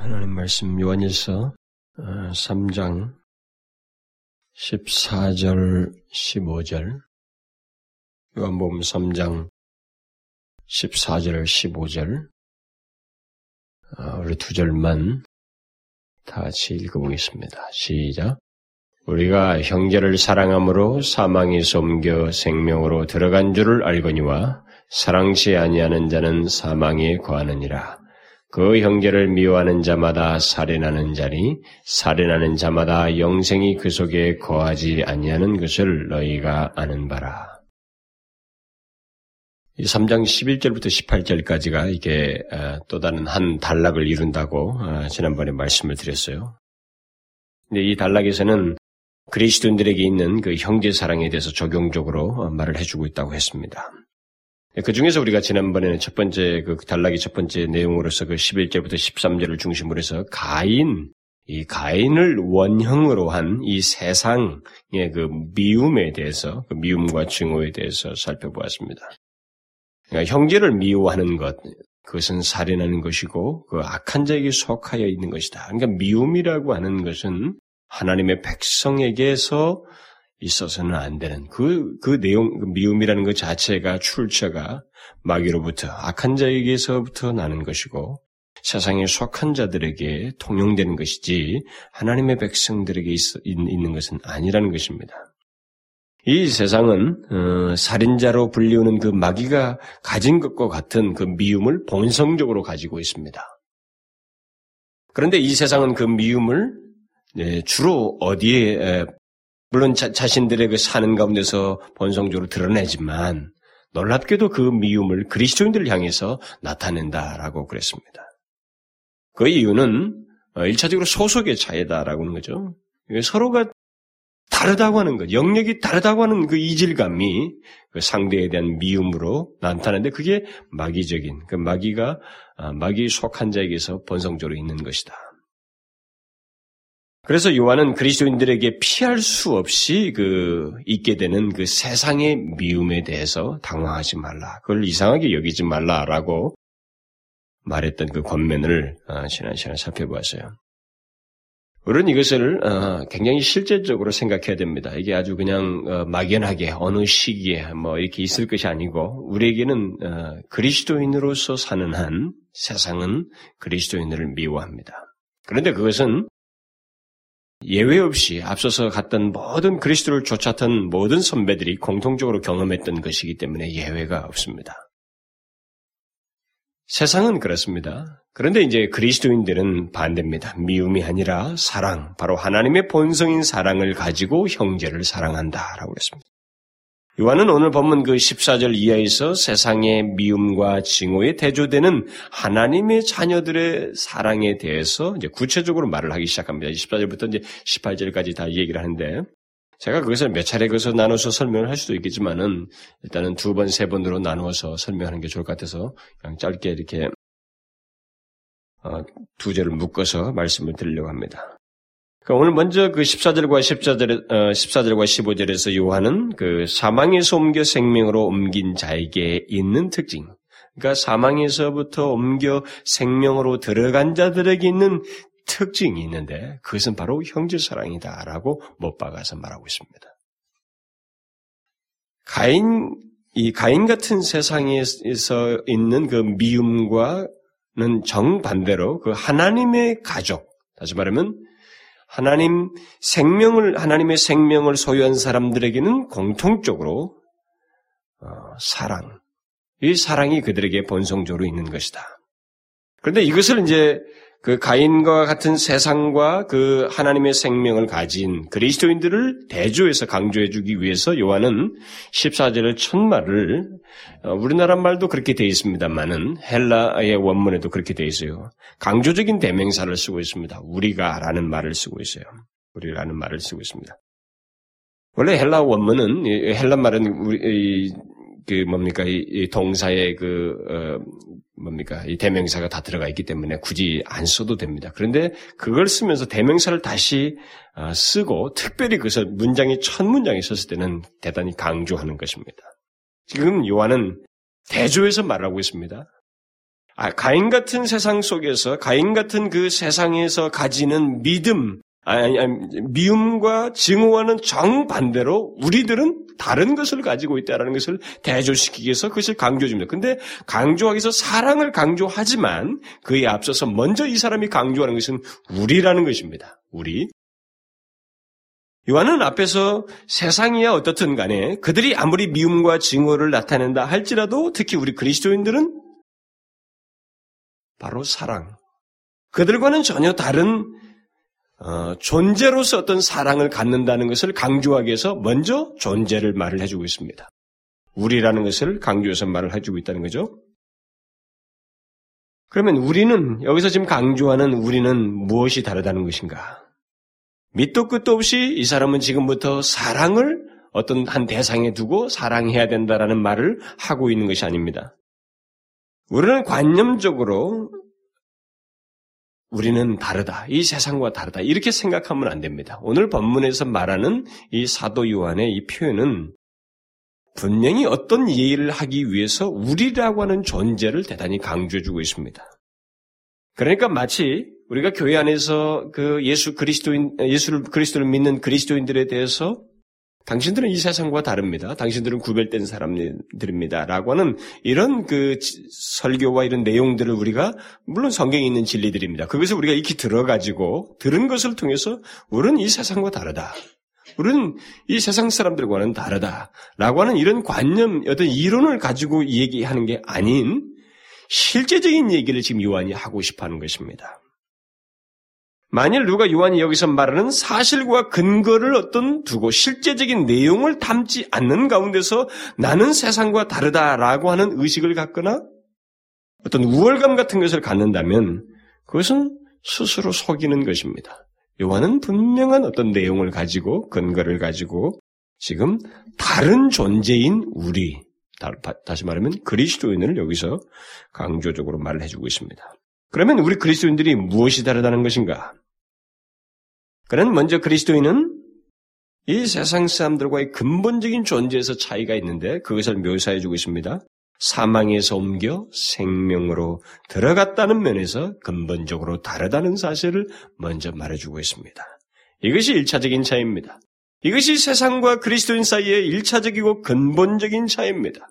하나님 말씀 요한일서 3장 어, 14절 15절 요한복음 3장 14절 15절 우리 두 절만 다 같이 읽어보겠습니다. 시작. 우리가 형제를 사랑함으로 사망에서 옮겨 생명으로 들어간 줄을 알거니와 사랑치 아니하는 자는 사망에 거하느니라. 그 형제를 미워하는 자마다 살인하는 자니 살인하는 자마다 영생이 그 속에 거하지 아니하는 것을 너희가 아는 바라. 이 3장 11절부터 18절까지가 이게 어, 또 다른 한 단락을 이룬다고 어, 지난번에 말씀을 드렸어요. 근데 이 단락에서는 그리스도인들에게 있는 그 형제 사랑에 대해서 적용적으로 어, 말을 해주고 있다고 했습니다. 네, 그 중에서 우리가 지난번에는 첫 번째 그 단락의 첫 번째 내용으로서 그 11절부터 13절을 중심으로 해서 가인, 이 가인을 원형으로 한 이 세상의 그 미움에 대해서, 그 미움과 증오에 대해서 살펴보았습니다. 그러니까 형제를 미워하는 것, 그것은 살인하는 것이고, 그 악한 자에게 속하여 있는 것이다. 그러니까 미움이라고 하는 것은 하나님의 백성에게서 있어서는 안 되는 그, 그 내용, 그 미움이라는 것 자체가 출처가 마귀로부터 악한 자에게서부터 나는 것이고 세상에 속한 자들에게 통용되는 것이지 하나님의 백성들에게 있, 있는 것은 아니라는 것입니다. 이 세상은 어, 살인자로 불리우는 그 마귀가 가진 것과 같은 그 미움을 본성적으로 가지고 있습니다. 그런데 이 세상은 그 미움을 네, 주로 어디에 물론 자, 자신들의 그 사는 가운데서 본성적으로 드러내지만 놀랍게도 그 미움을 그리스도인들을 향해서 나타낸다라고 그랬습니다. 그 이유는 어, 일차적으로 소속의 차이다라고 하는 거죠. 서로가 다르다고 하는 것, 영역이 다르다고 하는 그 이질감이 그 상대에 대한 미움으로 나타나는데 그게 마귀적인, 그 마귀가, 아, 마귀 속한 자에게서 본성적으로 있는 것이다. 그래서 요한은 그리스도인들에게 피할 수 없이 그 있게 되는 그 세상의 미움에 대해서 당황하지 말라. 그걸 이상하게 여기지 말라라고 말했던 그 권면을 어, 지난 시간에 살펴보았어요. 우리는 이것을 어, 굉장히 실제적으로 생각해야 됩니다. 이게 아주 그냥 어, 막연하게 어느 시기에 뭐 이렇게 있을 것이 아니고 우리에게는 그리스도인으로서 사는 한 세상은 그리스도인을 미워합니다. 그런데 그것은 예외 없이 앞서서 갔던 모든 그리스도를 쫓았던 모든 선배들이 공통적으로 경험했던 것이기 때문에 예외가 없습니다. 세상은 그렇습니다. 그런데 이제 그리스도인들은 반대입니다. 미움이 아니라 사랑, 바로 하나님의 본성인 사랑을 가지고 형제를 사랑한다라고 했습니다. 요한은 오늘 본문 그 14절 이하에서 세상의 미움과 징후에 대조되는 하나님의 자녀들의 사랑에 대해서 이제 구체적으로 말을 하기 시작합니다. 14절부터 이제 18절까지 다 얘기를 하는데 제가 그것을 몇 차례 그것을 나눠서 설명을 할 수도 있겠지만은 일단은 두 번, 세 번으로 나누어서 설명하는 게 좋을 것 같아서 그냥 짧게 이렇게 어, 두 절을 묶어서 말씀을 드리려고 합니다. 그러니까 오늘 먼저 그 14절과 14절, 어, 14절과 15절에서 요한은 그 사망에서 옮겨 생명으로 옮긴 자에게 있는 특징, 그러니까 사망에서부터 옮겨 생명으로 들어간 자들에게 있는 특징이 있는데 그것은 바로 형제 사랑이다라고 못 박아서 말하고 있습니다. 가인 이 가인 같은 세상에서 있는 그 미움과는 정반대로 그 하나님의 가족, 다시 말하면 하나님 생명을 하나님의 생명을 소유한 사람들에게는 공통적으로 어, 사랑, 이 사랑이 그들에게 본성적으로 있는 것이다. 그런데 이것을 이제 그 가인과 같은 세상과 그 하나님의 생명을 가진 그리스도인들을 대조해서 강조해 주기 위해서 요한은 14절의 첫 말을 어, 우리나라 말도 그렇게 되어 있습니다만은 헬라의 원문에도 그렇게 되어 있어요. 강조적인 대명사를 쓰고 있습니다. 우리가라는 말을 쓰고 있어요. 우리라는 말을 쓰고 있습니다. 원래 헬라 원문은 헬라 말은 우리 그 뭡니까 이 동사의 그 어, 뭡니까? 이 대명사가 다 들어가 있기 때문에 굳이 안 써도 됩니다. 그런데 그걸 쓰면서 대명사를 다시 어, 쓰고 특별히 그것을 문장이 첫 문장에 썼을 때는 대단히 강조하는 것입니다. 지금 요한은 대조해서 말하고 있습니다. 아, 가인 같은 세상 속에서 가인 같은 그 세상에서 가지는 믿음, 아니, 아니, 미움과 증오와는 정반대로 우리들은 다른 것을 가지고 있다는 것을 대조시키기 위해서 그것을 강조해줍니다. 근데 강조하기 위해서 사랑을 강조하지만 그에 앞서서 먼저 이 사람이 강조하는 것은 우리라는 것입니다. 우리. 요한은 앞에서 세상이야 어떻든 간에 그들이 아무리 미움과 증오를 나타낸다 할지라도 특히 우리 그리스도인들은 바로 사랑. 그들과는 전혀 다른 어, 존재로서 어떤 사랑을 갖는다는 것을 강조하기 위해서 먼저 존재를 말을 해주고 있습니다. 우리라는 것을 강조해서 말을 해주고 있다는 거죠. 그러면 우리는 여기서 지금 강조하는 우리는 무엇이 다르다는 것인가? 밑도 끝도 없이 이 사람은 지금부터 사랑을 어떤 한 대상에 두고 사랑해야 된다라는 말을 하고 있는 것이 아닙니다. 우리는 관념적으로 우리는 다르다. 이 세상과 다르다. 이렇게 생각하면 안 됩니다. 오늘 본문에서 말하는 이 사도 요한의 이 표현은 분명히 어떤 예의를 하기 위해서 우리라고 하는 존재를 대단히 강조해주고 있습니다. 그러니까 마치 우리가 교회 안에서 그 예수 그리스도인, 예수를, 그리스도를 믿는 그리스도인들에 대해서 당신들은 이 세상과 다릅니다. 당신들은 구별된 사람들입니다. 라고 하는 이런 그 설교와 이런 내용들을 우리가 물론 성경에 있는 진리들입니다. 그것을 우리가 익히 들어가지고 들은 것을 통해서 우리는 이 세상과 다르다. 우리는 이 세상 사람들과는 다르다. 라고 하는 이런 관념, 어떤 이론을 가지고 얘기하는 게 아닌 실제적인 얘기를 지금 요한이 하고 싶어 하는 것입니다. 만일 누가 요한이 여기서 말하는 사실과 근거를 어떤 두고 실제적인 내용을 담지 않는 가운데서 나는 세상과 다르다라고 하는 의식을 갖거나 어떤 우월감 같은 것을 갖는다면 그것은 스스로 속이는 것입니다. 요한은 분명한 어떤 내용을 가지고 근거를 가지고 지금 다른 존재인 우리 다시 말하면 그리스도인을 여기서 강조적으로 말을 해주고 있습니다. 그러면 우리 그리스도인들이 무엇이 다르다는 것인가? 그는 먼저 그리스도인은 이 세상 사람들과의 근본적인 존재에서 차이가 있는데 그것을 묘사해 주고 있습니다. 사망에서 옮겨 생명으로 들어갔다는 면에서 근본적으로 다르다는 사실을 먼저 말해주고 있습니다. 이것이 일차적인 차이입니다. 이것이 세상과 그리스도인 사이의 일차적이고 근본적인 차이입니다.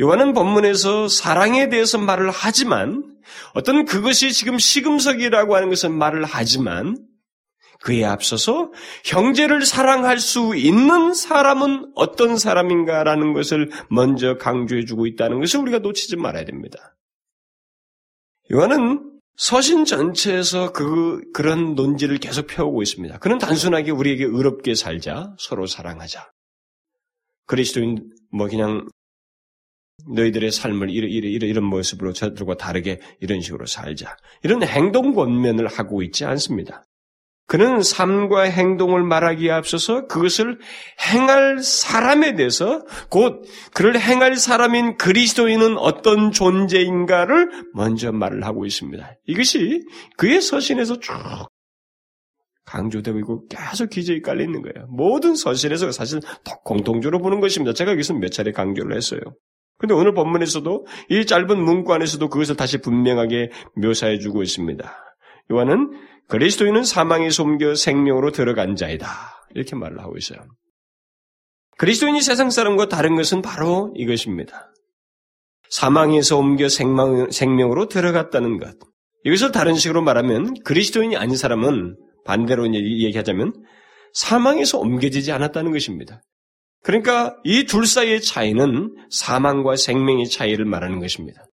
요한은 본문에서 사랑에 대해서 말을 하지만 어떤 그것이 지금 시금석이라고 하는 것은 말을 하지만 그에 앞서서 형제를 사랑할 수 있는 사람은 어떤 사람인가라는 것을 먼저 강조해 주고 있다는 것을 우리가 놓치지 말아야 됩니다. 요한은 서신 전체에서 그, 그런 논지를 계속 펴오고 있습니다. 그는 단순하게 우리에게 의롭게 살자, 서로 사랑하자. 그리스도인, 뭐, 그냥, 너희들의 삶을 이런, 이런, 이런 모습으로 저들과 다르게 이런 식으로 살자. 이런 행동 권면을 하고 있지 않습니다. 그는 삶과 행동을 말하기에 앞서서 그것을 행할 사람에 대해서 곧 그를 행할 사람인 그리스도인은 어떤 존재인가를 먼저 말을 하고 있습니다. 이것이 그의 서신에서 쭉 강조되고 있고 계속 기저에 깔려 있는 거예요. 모든 서신에서 사실 공통적으로 보는 것입니다. 제가 여기서 몇 차례 강조를 했어요. 근데 오늘 본문에서도 이 짧은 문구 안에서도 그것을 다시 분명하게 묘사해 주고 있습니다. 요한은 그리스도인은 사망에 옮겨 생명으로 들어간 자이다. 이렇게 말을 하고 있어요. 그리스도인이 세상 사람과 다른 것은 바로 이것입니다. 사망에서 옮겨 생명, 생명으로 들어갔다는 것. 이것을 다른 식으로 말하면 그리스도인이 아닌 사람은 반대로 얘기하자면 사망에서 옮겨지지 않았다는 것입니다. 그러니까 이 둘 사이의 차이는 사망과 생명의 차이를 말하는 것입니다.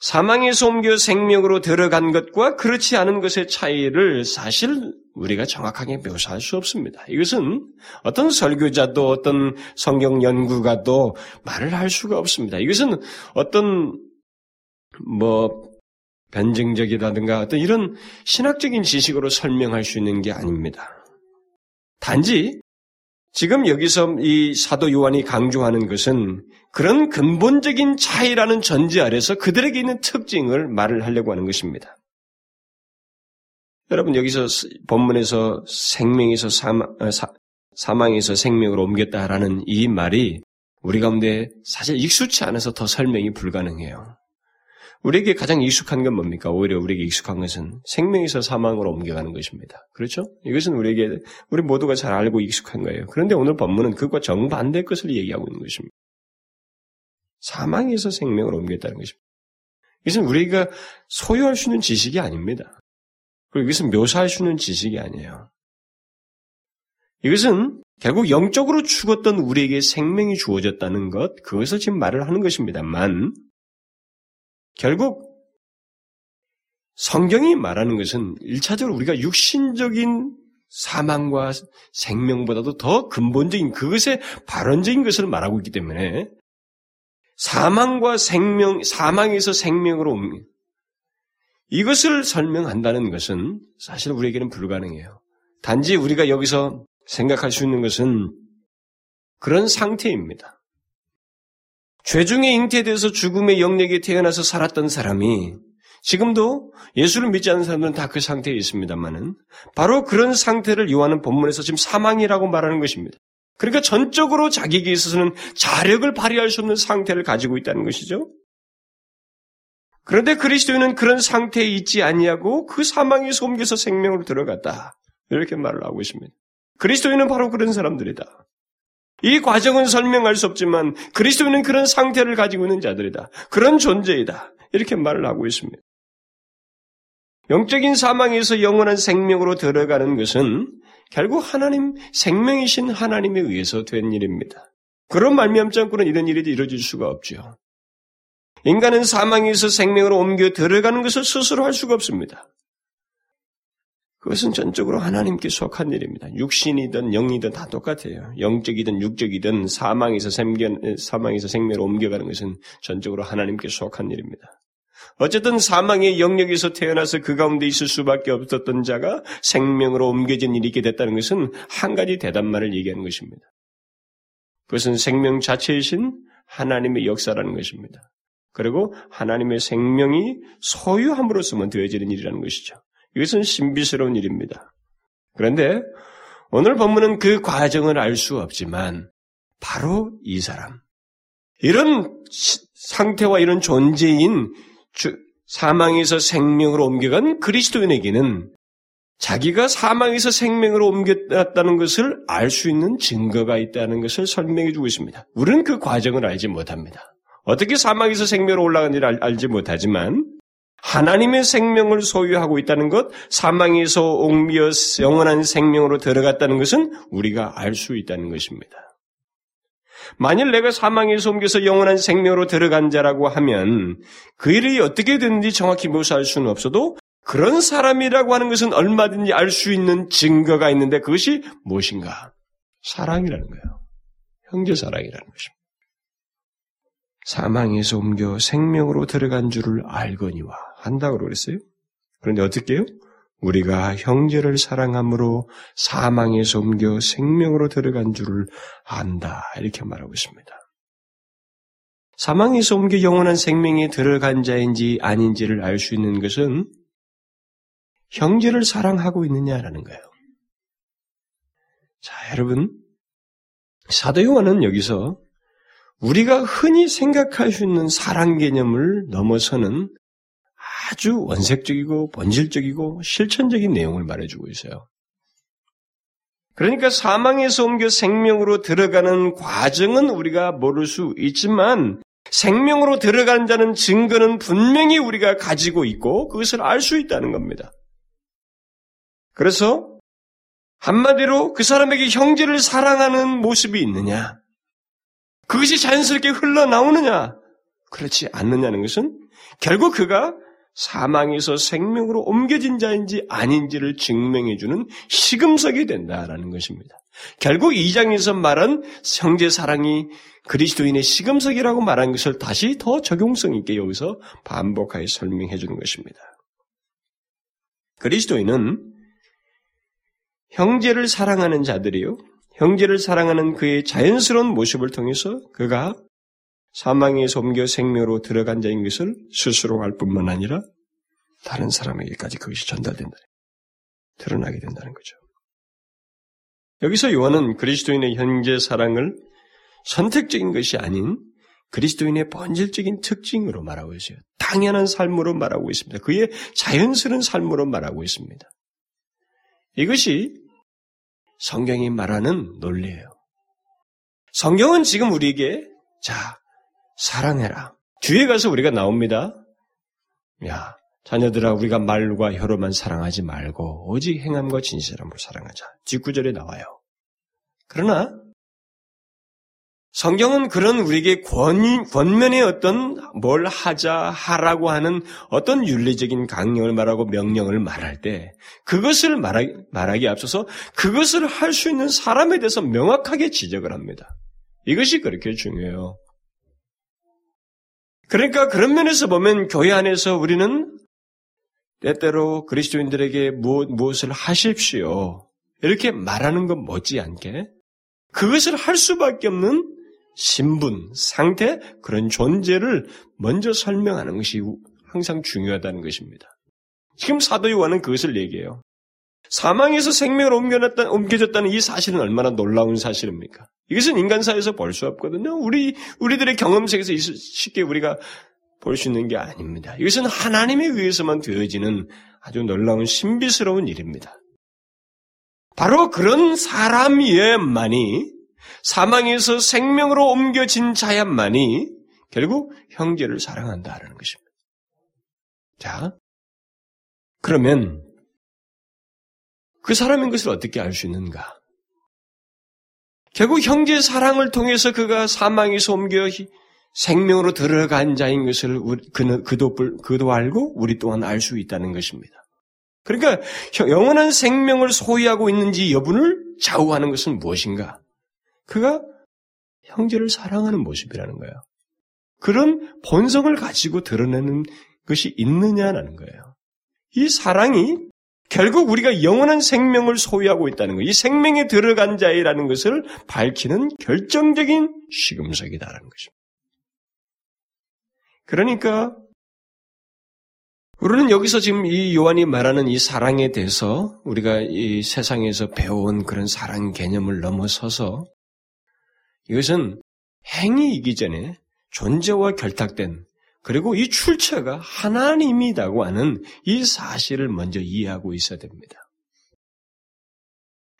사망에서 옮겨 생명으로 들어간 것과 그렇지 않은 것의 차이를 사실 우리가 정확하게 묘사할 수 없습니다. 이것은 어떤 설교자도 어떤 성경 연구가도 말을 할 수가 없습니다. 이것은 어떤 뭐 변증적이라든가 어떤 이런 신학적인 지식으로 설명할 수 있는 게 아닙니다. 단지 지금 여기서 이 사도 요한이 강조하는 것은 그런 근본적인 차이라는 전제 아래서 그들에게 있는 특징을 말을 하려고 하는 것입니다. 여러분 여기서 본문에서 생명에서 사망, 어, 사망에서 생명으로 옮겼다라는 이 말이 우리 가운데 사실 익숙치 않아서 더 설명이 불가능해요. 우리에게 가장 익숙한 건 뭡니까? 오히려 우리에게 익숙한 것은 생명에서 사망으로 옮겨가는 것입니다. 그렇죠? 이것은 우리에게, 우리 모두가 잘 알고 익숙한 거예요. 그런데 오늘 본문은 그것과 정반대의 것을 얘기하고 있는 것입니다. 사망에서 생명으로 옮겼다는 것입니다. 이것은 우리가 소유할 수 있는 지식이 아닙니다. 그리고 이것은 묘사할 수 있는 지식이 아니에요. 이것은 결국 영적으로 죽었던 우리에게 생명이 주어졌다는 것, 그것을 지금 말을 하는 것입니다만, 결국 성경이 말하는 것은 일차적으로 우리가 육신적인 사망과 생명보다도 더 근본적인 그것의 발언적인 것을 말하고 있기 때문에 사망과 생명, 사망에서 생명으로 옮겨 이것을 설명한다는 것은 사실 우리에게는 불가능해요. 단지 우리가 여기서 생각할 수 있는 것은 그런 상태입니다. 죄중의 잉태돼서 죽음의 영역에 태어나서 살았던 사람이 지금도 예수를 믿지 않는 사람들은 다 그 상태에 있습니다만은 바로 그런 상태를 요하는 본문에서 지금 사망이라고 말하는 것입니다. 그러니까 전적으로 자기에게 있어서는 자력을 발휘할 수 없는 상태를 가지고 있다는 것이죠. 그런데 그리스도인은 그런 상태에 있지 아니하고 그 사망에서 옮겨서 생명으로 들어갔다. 이렇게 말을 하고 있습니다. 그리스도인은 바로 그런 사람들이다. 이 과정은 설명할 수 없지만 그리스도인은 그런 상태를 가지고 있는 자들이다. 그런 존재이다. 이렇게 말을 하고 있습니다. 영적인 사망에서 영원한 생명으로 들어가는 것은 결국 하나님 생명이신 하나님에 의해서 된 일입니다. 그런 말미암지 않고는 이런 일이 이루어질 수가 없죠. 인간은 사망에서 생명으로 옮겨 들어가는 것을 스스로 할 수가 없습니다. 그것은 전적으로 하나님께 속한 일입니다. 육신이든 영이든 다 똑같아요. 영적이든 육적이든 사망에서 생명, 사망에서 생명으로 옮겨가는 것은 전적으로 하나님께 속한 일입니다. 어쨌든 사망의 영역에서 태어나서 그 가운데 있을 수밖에 없었던 자가 생명으로 옮겨진 일이 있게 됐다는 것은 한 가지 대단말을 얘기하는 것입니다. 그것은 생명 자체이신 하나님의 역사라는 것입니다. 그리고 하나님의 생명이 소유함으로써만 되어지는 일이라는 것이죠. 이것은 신비스러운 일입니다. 그런데 오늘 본문은 그 과정을 알 수 없지만 바로 이 사람, 이런 상태와 이런 존재인 사망에서 생명으로 옮겨간 그리스도인에게는 자기가 사망에서 생명으로 옮겼다는 것을 알 수 있는 증거가 있다는 것을 설명해 주고 있습니다. 우리는 그 과정을 알지 못합니다. 어떻게 사망에서 생명으로 올라간지를 알 지 못하지만 하나님의 생명을 소유하고 있다는 것, 사망에서 옮겨 영원한 생명으로 들어갔다는 것은 우리가 알 수 있다는 것입니다. 만일 내가 사망에서 옮겨서 영원한 생명으로 들어간 자라고 하면 그 일이 어떻게 됐는지 정확히 묘사할 수는 없어도 그런 사람이라고 하는 것은 얼마든지 알 수 있는 증거가 있는데 그것이 무엇인가? 사랑이라는 거예요. 형제 사랑이라는 것입니다. 사망에서 옮겨 생명으로 들어간 줄을 알거니와 한다고 그랬어요. 그런데 어떻게 해요? 우리가 형제를 사랑함으로 사망에서 옮겨 생명으로 들어간 줄을 안다. 이렇게 말하고 있습니다. 사망에서 옮겨 영원한 생명에 들어간 자인지 아닌지를 알 수 있는 것은 형제를 사랑하고 있느냐라는 거예요. 자, 여러분. 사도 요한은 여기서 우리가 흔히 생각할 수 있는 사랑 개념을 넘어서는 아주 원색적이고 본질적이고 실천적인 내용을 말해주고 있어요. 그러니까 사망에서 옮겨 생명으로 들어가는 과정은 우리가 모를 수 있지만 생명으로 들어간 자는 증거는 분명히 우리가 가지고 있고 그것을 알 수 있다는 겁니다. 그래서 한마디로 그 사람에게 형제를 사랑하는 모습이 있느냐? 그것이 자연스럽게 흘러나오느냐? 그렇지 않느냐는 것은 결국 그가 사망에서 생명으로 옮겨진 자인지 아닌지를 증명해주는 시금석이 된다라는 것입니다. 결국 이 장에서 말한 형제 사랑이 그리스도인의 시금석이라고 말한 것을 다시 더 적용성 있게 여기서 반복하여 설명해 주는 것입니다. 그리스도인은 형제를 사랑하는 자들이요. 형제를 사랑하는 그의 자연스러운 모습을 통해서 그가 사망에서 옮겨 생명으로 들어간 자인 것을 스스로 알 뿐만 아니라 다른 사람에게까지 그것이 전달된다. 드러나게 된다는 거죠. 여기서 요한은 그리스도인의 현재 사랑을 선택적인 것이 아닌 그리스도인의 본질적인 특징으로 말하고 있어요. 당연한 삶으로 말하고 있습니다. 그의 자연스러운 삶으로 말하고 있습니다. 이것이 성경이 말하는 논리예요. 성경은 지금 우리에게 자 사랑해라. 뒤에 가서 우리가 나옵니다. 야 자녀들아 우리가 말과 혀로만 사랑하지 말고 오직 행함과 진실함으로 사랑하자. 뒷구절에 나와요. 그러나 성경은 그런 우리에게 권, 권면의 어떤 뭘 하자, 하라고 하는 어떤 윤리적인 강령을 말하고 명령을 말할 때 그것을 말하기, 말하기 앞서서 그것을 할 수 있는 사람에 대해서 명확하게 지적을 합니다. 이것이 그렇게 중요해요. 그러니까 그런 면에서 보면 교회 안에서 우리는 때때로 그리스도인들에게 무엇, 무엇을 하십시오. 이렇게 말하는 것 못지않게 그것을 할 수밖에 없는 신분, 상태, 그런 존재를 먼저 설명하는 것이 항상 중요하다는 것입니다. 지금 사도 요한은 그것을 얘기해요. 사망에서 생명을 옮겨졌다, 옮겨졌다는 이 사실은 얼마나 놀라운 사실입니까? 이것은 인간사에서 볼 수 없거든요. 우리, 우리들의 경험 속에서 쉽게 우리가 볼 수 있는 게 아닙니다. 이것은 하나님에 의해서만 되어지는 아주 놀라운 신비스러운 일입니다. 바로 그런 사람이야만이 사망에서 생명으로 옮겨진 자야만이 결국 형제를 사랑한다라는 것입니다. 자, 그러면 그 사람인 것을 어떻게 알 수 있는가? 결국 형제 사랑을 통해서 그가 사망에서 옮겨 생명으로 들어간 자인 것을 그는 그도 그도 알고 우리 또한 알 수 있다는 것입니다. 그러니까 영원한 생명을 소유하고 있는지 여부를 좌우하는 것은 무엇인가? 그가 형제를 사랑하는 모습이라는 거예요. 그런 본성을 가지고 드러내는 것이 있느냐라는 거예요. 이 사랑이 결국 우리가 영원한 생명을 소유하고 있다는 것, 이 생명에 들어간 자이라는 것을 밝히는 결정적인 시금석이다라는 것입니다. 그러니까 우리는 여기서 지금 이 요한이 말하는 이 사랑에 대해서 우리가 이 세상에서 배워온 그런 사랑 개념을 넘어서서 이것은 행위이기 전에 존재와 결탁된 그리고 이 출처가 하나님이라고 하는 이 사실을 먼저 이해하고 있어야 됩니다.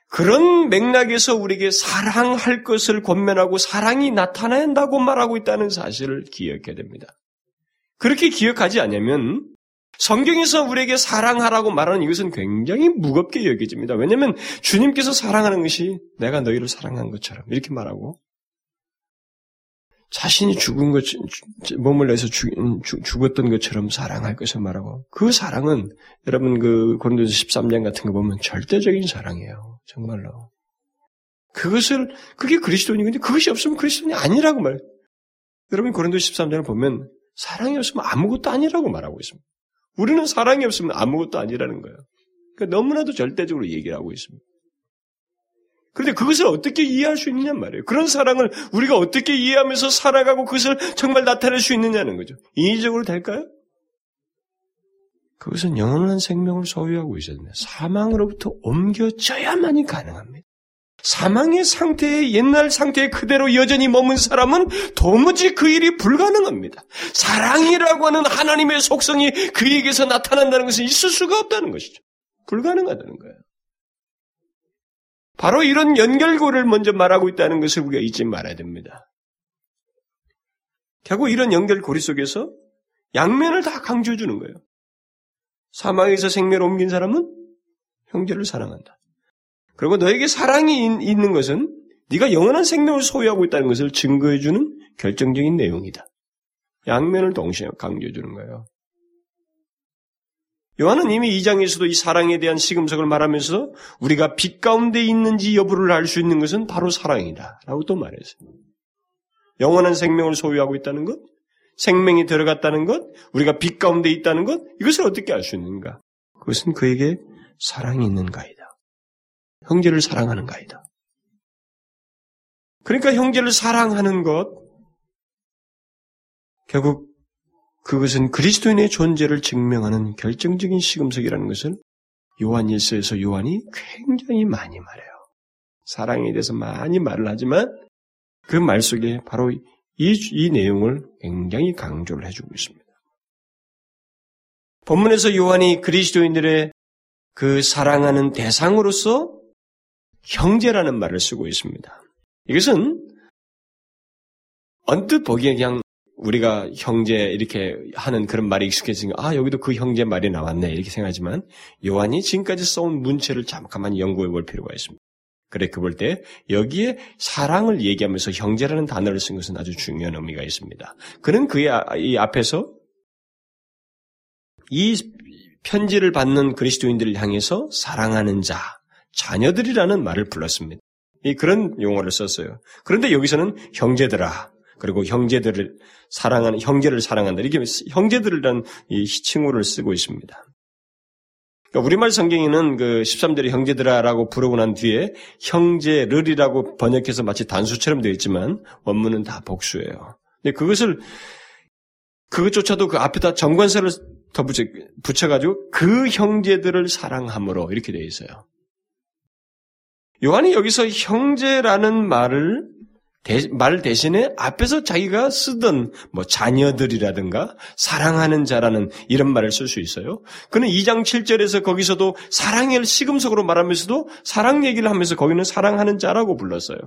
그런 맥락에서 우리에게 사랑할 것을 권면하고 사랑이 나타난다고 말하고 있다는 사실을 기억해야 됩니다. 그렇게 기억하지 않으면 성경에서 우리에게 사랑하라고 말하는 이것은 굉장히 무겁게 여겨집니다. 왜냐하면 주님께서 사랑하는 것이 내가 너희를 사랑한 것처럼 이렇게 말하고 자신이 죽은 것, 몸을 내서 죽, 죽었던 것처럼 사랑할 것을 말하고, 그 사랑은, 여러분 그 고린도서 13장 같은 거 보면 절대적인 사랑이에요. 정말로. 그것을, 그게 그리스도인이 근데 그것이 없으면 그리스도인이 아니라고 말. 여러분 고린도 13장을 보면 사랑이 없으면 아무것도 아니라고 말하고 있습니다. 우리는 사랑이 없으면 아무것도 아니라는 거예요. 그러니까 너무나도 절대적으로 얘기를 하고 있습니다. 그런데 그것을 어떻게 이해할 수 있느냐 말이에요. 그런 사랑을 우리가 어떻게 이해하면서 살아가고 그것을 정말 나타낼 수 있느냐는 거죠. 인위적으로 될까요? 그것은 영원한 생명을 소유하고 있어야 됩니다. 사망으로부터 옮겨져야만이 가능합니다. 사망의 상태에 옛날 상태에 그대로 여전히 머문 사람은 도무지 그 일이 불가능합니다. 사랑이라고 하는 하나님의 속성이 그에게서 나타난다는 것은 있을 수가 없다는 것이죠. 불가능하다는 거예요. 바로 이런 연결고를 먼저 말하고 있다는 것을 우리가 잊지 말아야 됩니다. 결국 이런 연결고리 속에서 양면을 다 강조해 주는 거예요. 사망에서 생명을 옮긴 사람은 형제를 사랑한다. 그리고 너에게 사랑이 있는 것은 네가 영원한 생명을 소유하고 있다는 것을 증거해 주는 결정적인 내용이다. 양면을 동시에 강조해 주는 거예요. 요한은 이미 2장에서도 이 사랑에 대한 시금석을 말하면서 우리가 빛 가운데 있는지 여부를 알 수 있는 것은 바로 사랑이다. 라고 또 말했어요. 영원한 생명을 소유하고 있다는 것, 생명이 들어갔다는 것, 우리가 빛 가운데 있다는 것, 이것을 어떻게 알 수 있는가? 그것은 그에게 사랑이 있는가이다. 형제를 사랑하는가이다. 그러니까 형제를 사랑하는 것, 결국 그것은 그리스도인의 존재를 증명하는 결정적인 시금석이라는 것을 요한 일서에서 요한이 굉장히 많이 말해요. 사랑에 대해서 많이 말을 하지만 그 말 속에 바로 이, 이 내용을 굉장히 강조를 해주고 있습니다. 본문에서 요한이 그리스도인들의 그 사랑하는 대상으로서 형제라는 말을 쓰고 있습니다. 이것은 언뜻 보기에 그냥 우리가 형제 이렇게 하는 그런 말이 익숙해지니까 아 여기도 그 형제 말이 나왔네 이렇게 생각하지만 요한이 지금까지 써온 문체를 잠깐만 연구해 볼 필요가 있습니다. 그래 그볼 때 여기에 사랑을 얘기하면서 형제라는 단어를 쓴 것은 아주 중요한 의미가 있습니다. 그는 그의 아, 이 앞에서 이 편지를 받는 그리스도인들을 향해서 사랑하는 자, 자녀들이라는 말을 불렀습니다. 이 그런 용어를 썼어요. 그런데 여기서는 형제들아, 그리고 형제들을 사랑하는 형제를 사랑한다. 이렇게 형제들이라는 이 칭호를 쓰고 있습니다. 그러니까 우리말 성경에는 그 13절에 형제들아라고 부르고 난 뒤에 형제를이라고 번역해서 마치 단수처럼 되어 있지만 원문은 다 복수예요. 근데 그것을 그것조차도 그 앞에다 정관사를 더 붙여, 붙여가지고 그 형제들을 사랑함으로 이렇게 되어 있어요. 요한이 여기서 형제라는 말을 대, 말 대신에 앞에서 자기가 쓰던 뭐 자녀들이라든가 사랑하는 자라는 이런 말을 쓸 수 있어요. 그는 2장 7절에서 거기서도 사랑을 시금석으로 말하면서도 사랑 얘기를 하면서 거기는 사랑하는 자라고 불렀어요.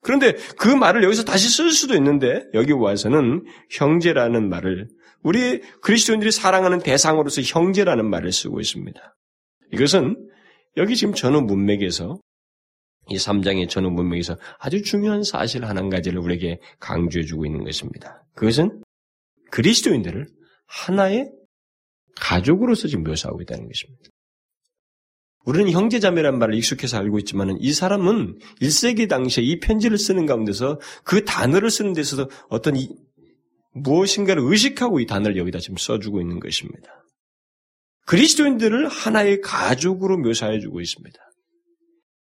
그런데 그 말을 여기서 다시 쓸 수도 있는데 여기 와서는 형제라는 말을 우리 그리스도인들이 사랑하는 대상으로서 형제라는 말을 쓰고 있습니다. 이것은 여기 지금 전후 문맥에서 이 3장의 전후 문맥에서 아주 중요한 사실 한 가지를 우리에게 강조해주고 있는 것입니다. 그것은 그리스도인들을 하나의 가족으로서 지금 묘사하고 있다는 것입니다. 우리는 형제자매란 말을 익숙해서 알고 있지만 이 사람은 1세기 당시에 이 편지를 쓰는 가운데서 그 단어를 쓰는 데서도 어떤 이, 무엇인가를 의식하고 이 단어를 여기다 지금 써주고 있는 것입니다. 그리스도인들을 하나의 가족으로 묘사해주고 있습니다.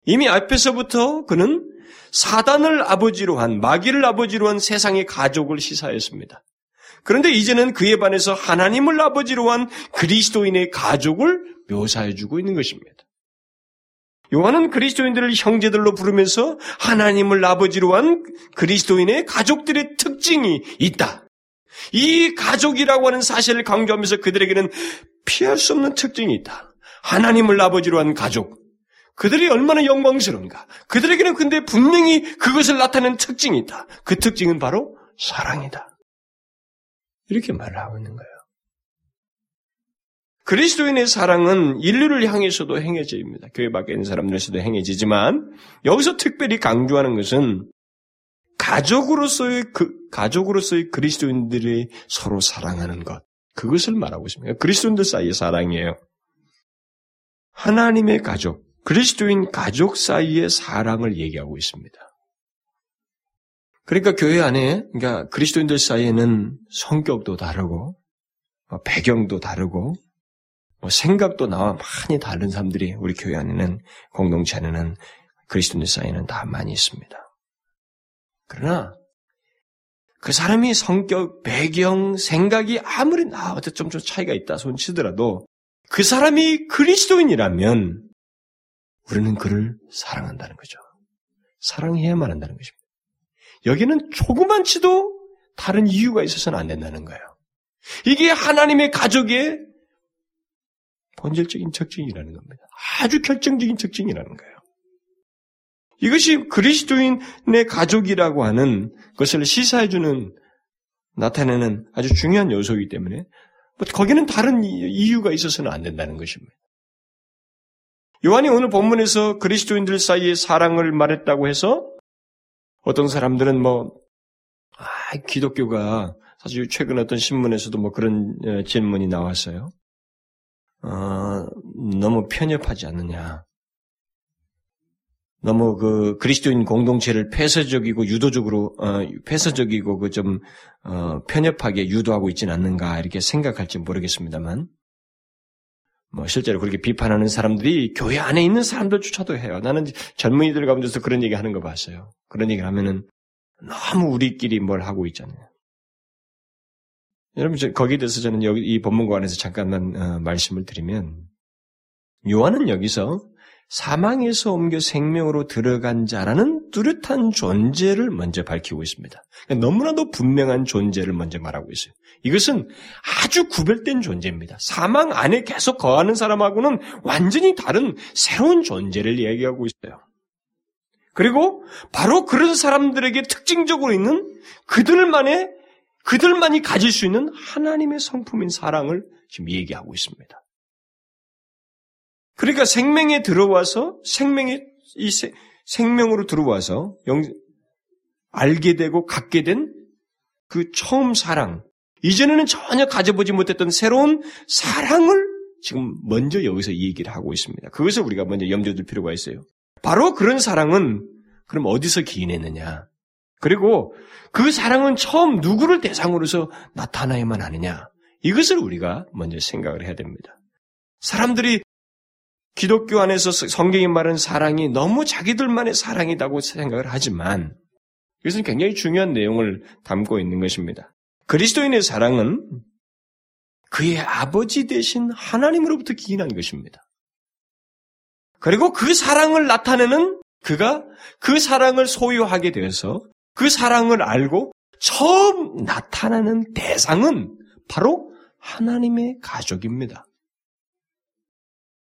이미 앞에서부터 그는 사단을 아버지로 한, 마귀를 아버지로 한 세상의 가족을 시사했습니다. 그런데 이제는 그에 반해서 하나님을 아버지로 한 그리스도인의 가족을 묘사해주고 있는 것입니다. 요한은 그리스도인들을 형제들로 부르면서 하나님을 아버지로 한 그리스도인의 가족들의 특징이 있다. 이 가족이라고 하는 사실을 강조하면서 그들에게는 피할 수 없는 특징이 있다. 하나님을 아버지로 한 가족. 그들이 얼마나 영광스러운가. 그들에게는 근데 분명히 그것을 나타내는 특징이 있다. 그 특징은 바로 사랑이다. 이렇게 말을 하고 있는 거예요. 그리스도인의 사랑은 인류를 향해서도 행해집니다. 교회 밖에 있는 사람들에서도 행해지지만 여기서 특별히 강조하는 것은 가족으로서의 그 가족으로서의 그리스도인들이 서로 사랑하는 것 그것을 말하고 있습니다. 그리스도인들 사이의 사랑이에요. 하나님의 가족, 그리스도인 가족 사이의 사랑을 얘기하고 있습니다. 그러니까 교회 안에, 그러니까 그리스도인들 사이에는 성격도 다르고, 뭐 배경도 다르고, 뭐 생각도 나와 많이 다른 사람들이 우리 교회 안에는, 공동체 안에는 그리스도인들 사이에는 다 많이 있습니다. 그러나, 그 사람이 성격, 배경, 생각이 아무리 나와도 좀, 좀 차이가 있다 손 치더라도 그 사람이 그리스도인이라면 우리는 그를 사랑한다는 거죠. 사랑해야만 한다는 것입니다. 여기는 조그만치도 다른 이유가 있어서는 안 된다는 거예요. 이게 하나님의 가족의 본질적인 특징이라는 겁니다. 아주 결정적인 특징이라는 거예요. 이것이 그리스도인의 가족이라고 하는 것을 시사해주는, 나타내는 아주 중요한 요소이기 때문에, 뭐 거기는 다른 이유가 있어서는 안 된다는 것입니다. 요한이 오늘 본문에서 그리스도인들 사이의 사랑을 말했다고 해서 어떤 사람들은 뭐, 아, 기독교가 사실 최근 어떤 신문에서도 뭐 그런 어, 질문이 나왔어요. 어, 너무 편협하지 않느냐. 너무 그 그리스도인 공동체를 폐쇄적이고 유도적으로 어, 폐쇄적이고 그좀 어, 편협하게 유도하고 있지는 않는가 이렇게 생각할지 모르겠습니다만 뭐 실제로 그렇게 비판하는 사람들이 교회 안에 있는 사람들조차도 해요. 나는 젊은이들 가운데서 그런 얘기 하는 거 봤어요. 그런 얘기를 하면은 너무 우리끼리 뭘 하고 있잖아요. 여러분 거기에 대해서 저는 여기 이 본문과 안에서 잠깐만 어, 말씀을 드리면 요한은 여기서 사망에서 옮겨 생명으로 들어간 자라는 뚜렷한 존재를 먼저 밝히고 있습니다. 그러니까 너무나도 분명한 존재를 먼저 말하고 있어요. 이것은 아주 구별된 존재입니다. 사망 안에 계속 거하는 사람하고는 완전히 다른 새로운 존재를 이야기하고 있어요. 그리고 바로 그런 사람들에게 특징적으로 있는 그들만의 그들만이 가질 수 있는 하나님의 성품인 사랑을 지금 얘기하고 있습니다. 그러니까 생명에 들어와서 생명에 이 생명으로 들어와서 영, 알게 되고 갖게 된 그 처음 사랑 이전에는 전혀 가져보지 못했던 새로운 사랑을 지금 먼저 여기서 얘기를 하고 있습니다. 그것을 우리가 먼저 염두에 둘 필요가 있어요. 바로 그런 사랑은 그럼 어디서 기인했느냐? 그리고 그 사랑은 처음 누구를 대상으로서 나타나야만 하느냐? 이것을 우리가 먼저 생각을 해야 됩니다. 사람들이 기독교 안에서 성경이 말하는 사랑이 너무 자기들만의 사랑이라고 생각을 하지만 이것은 굉장히 중요한 내용을 담고 있는 것입니다. 그리스도인의 사랑은 그의 아버지 대신 하나님으로부터 기인한 것입니다. 그리고 그 사랑을 나타내는 그가 그 사랑을 소유하게 되어서 그 사랑을 알고 처음 나타나는 대상은 바로 하나님의 가족입니다.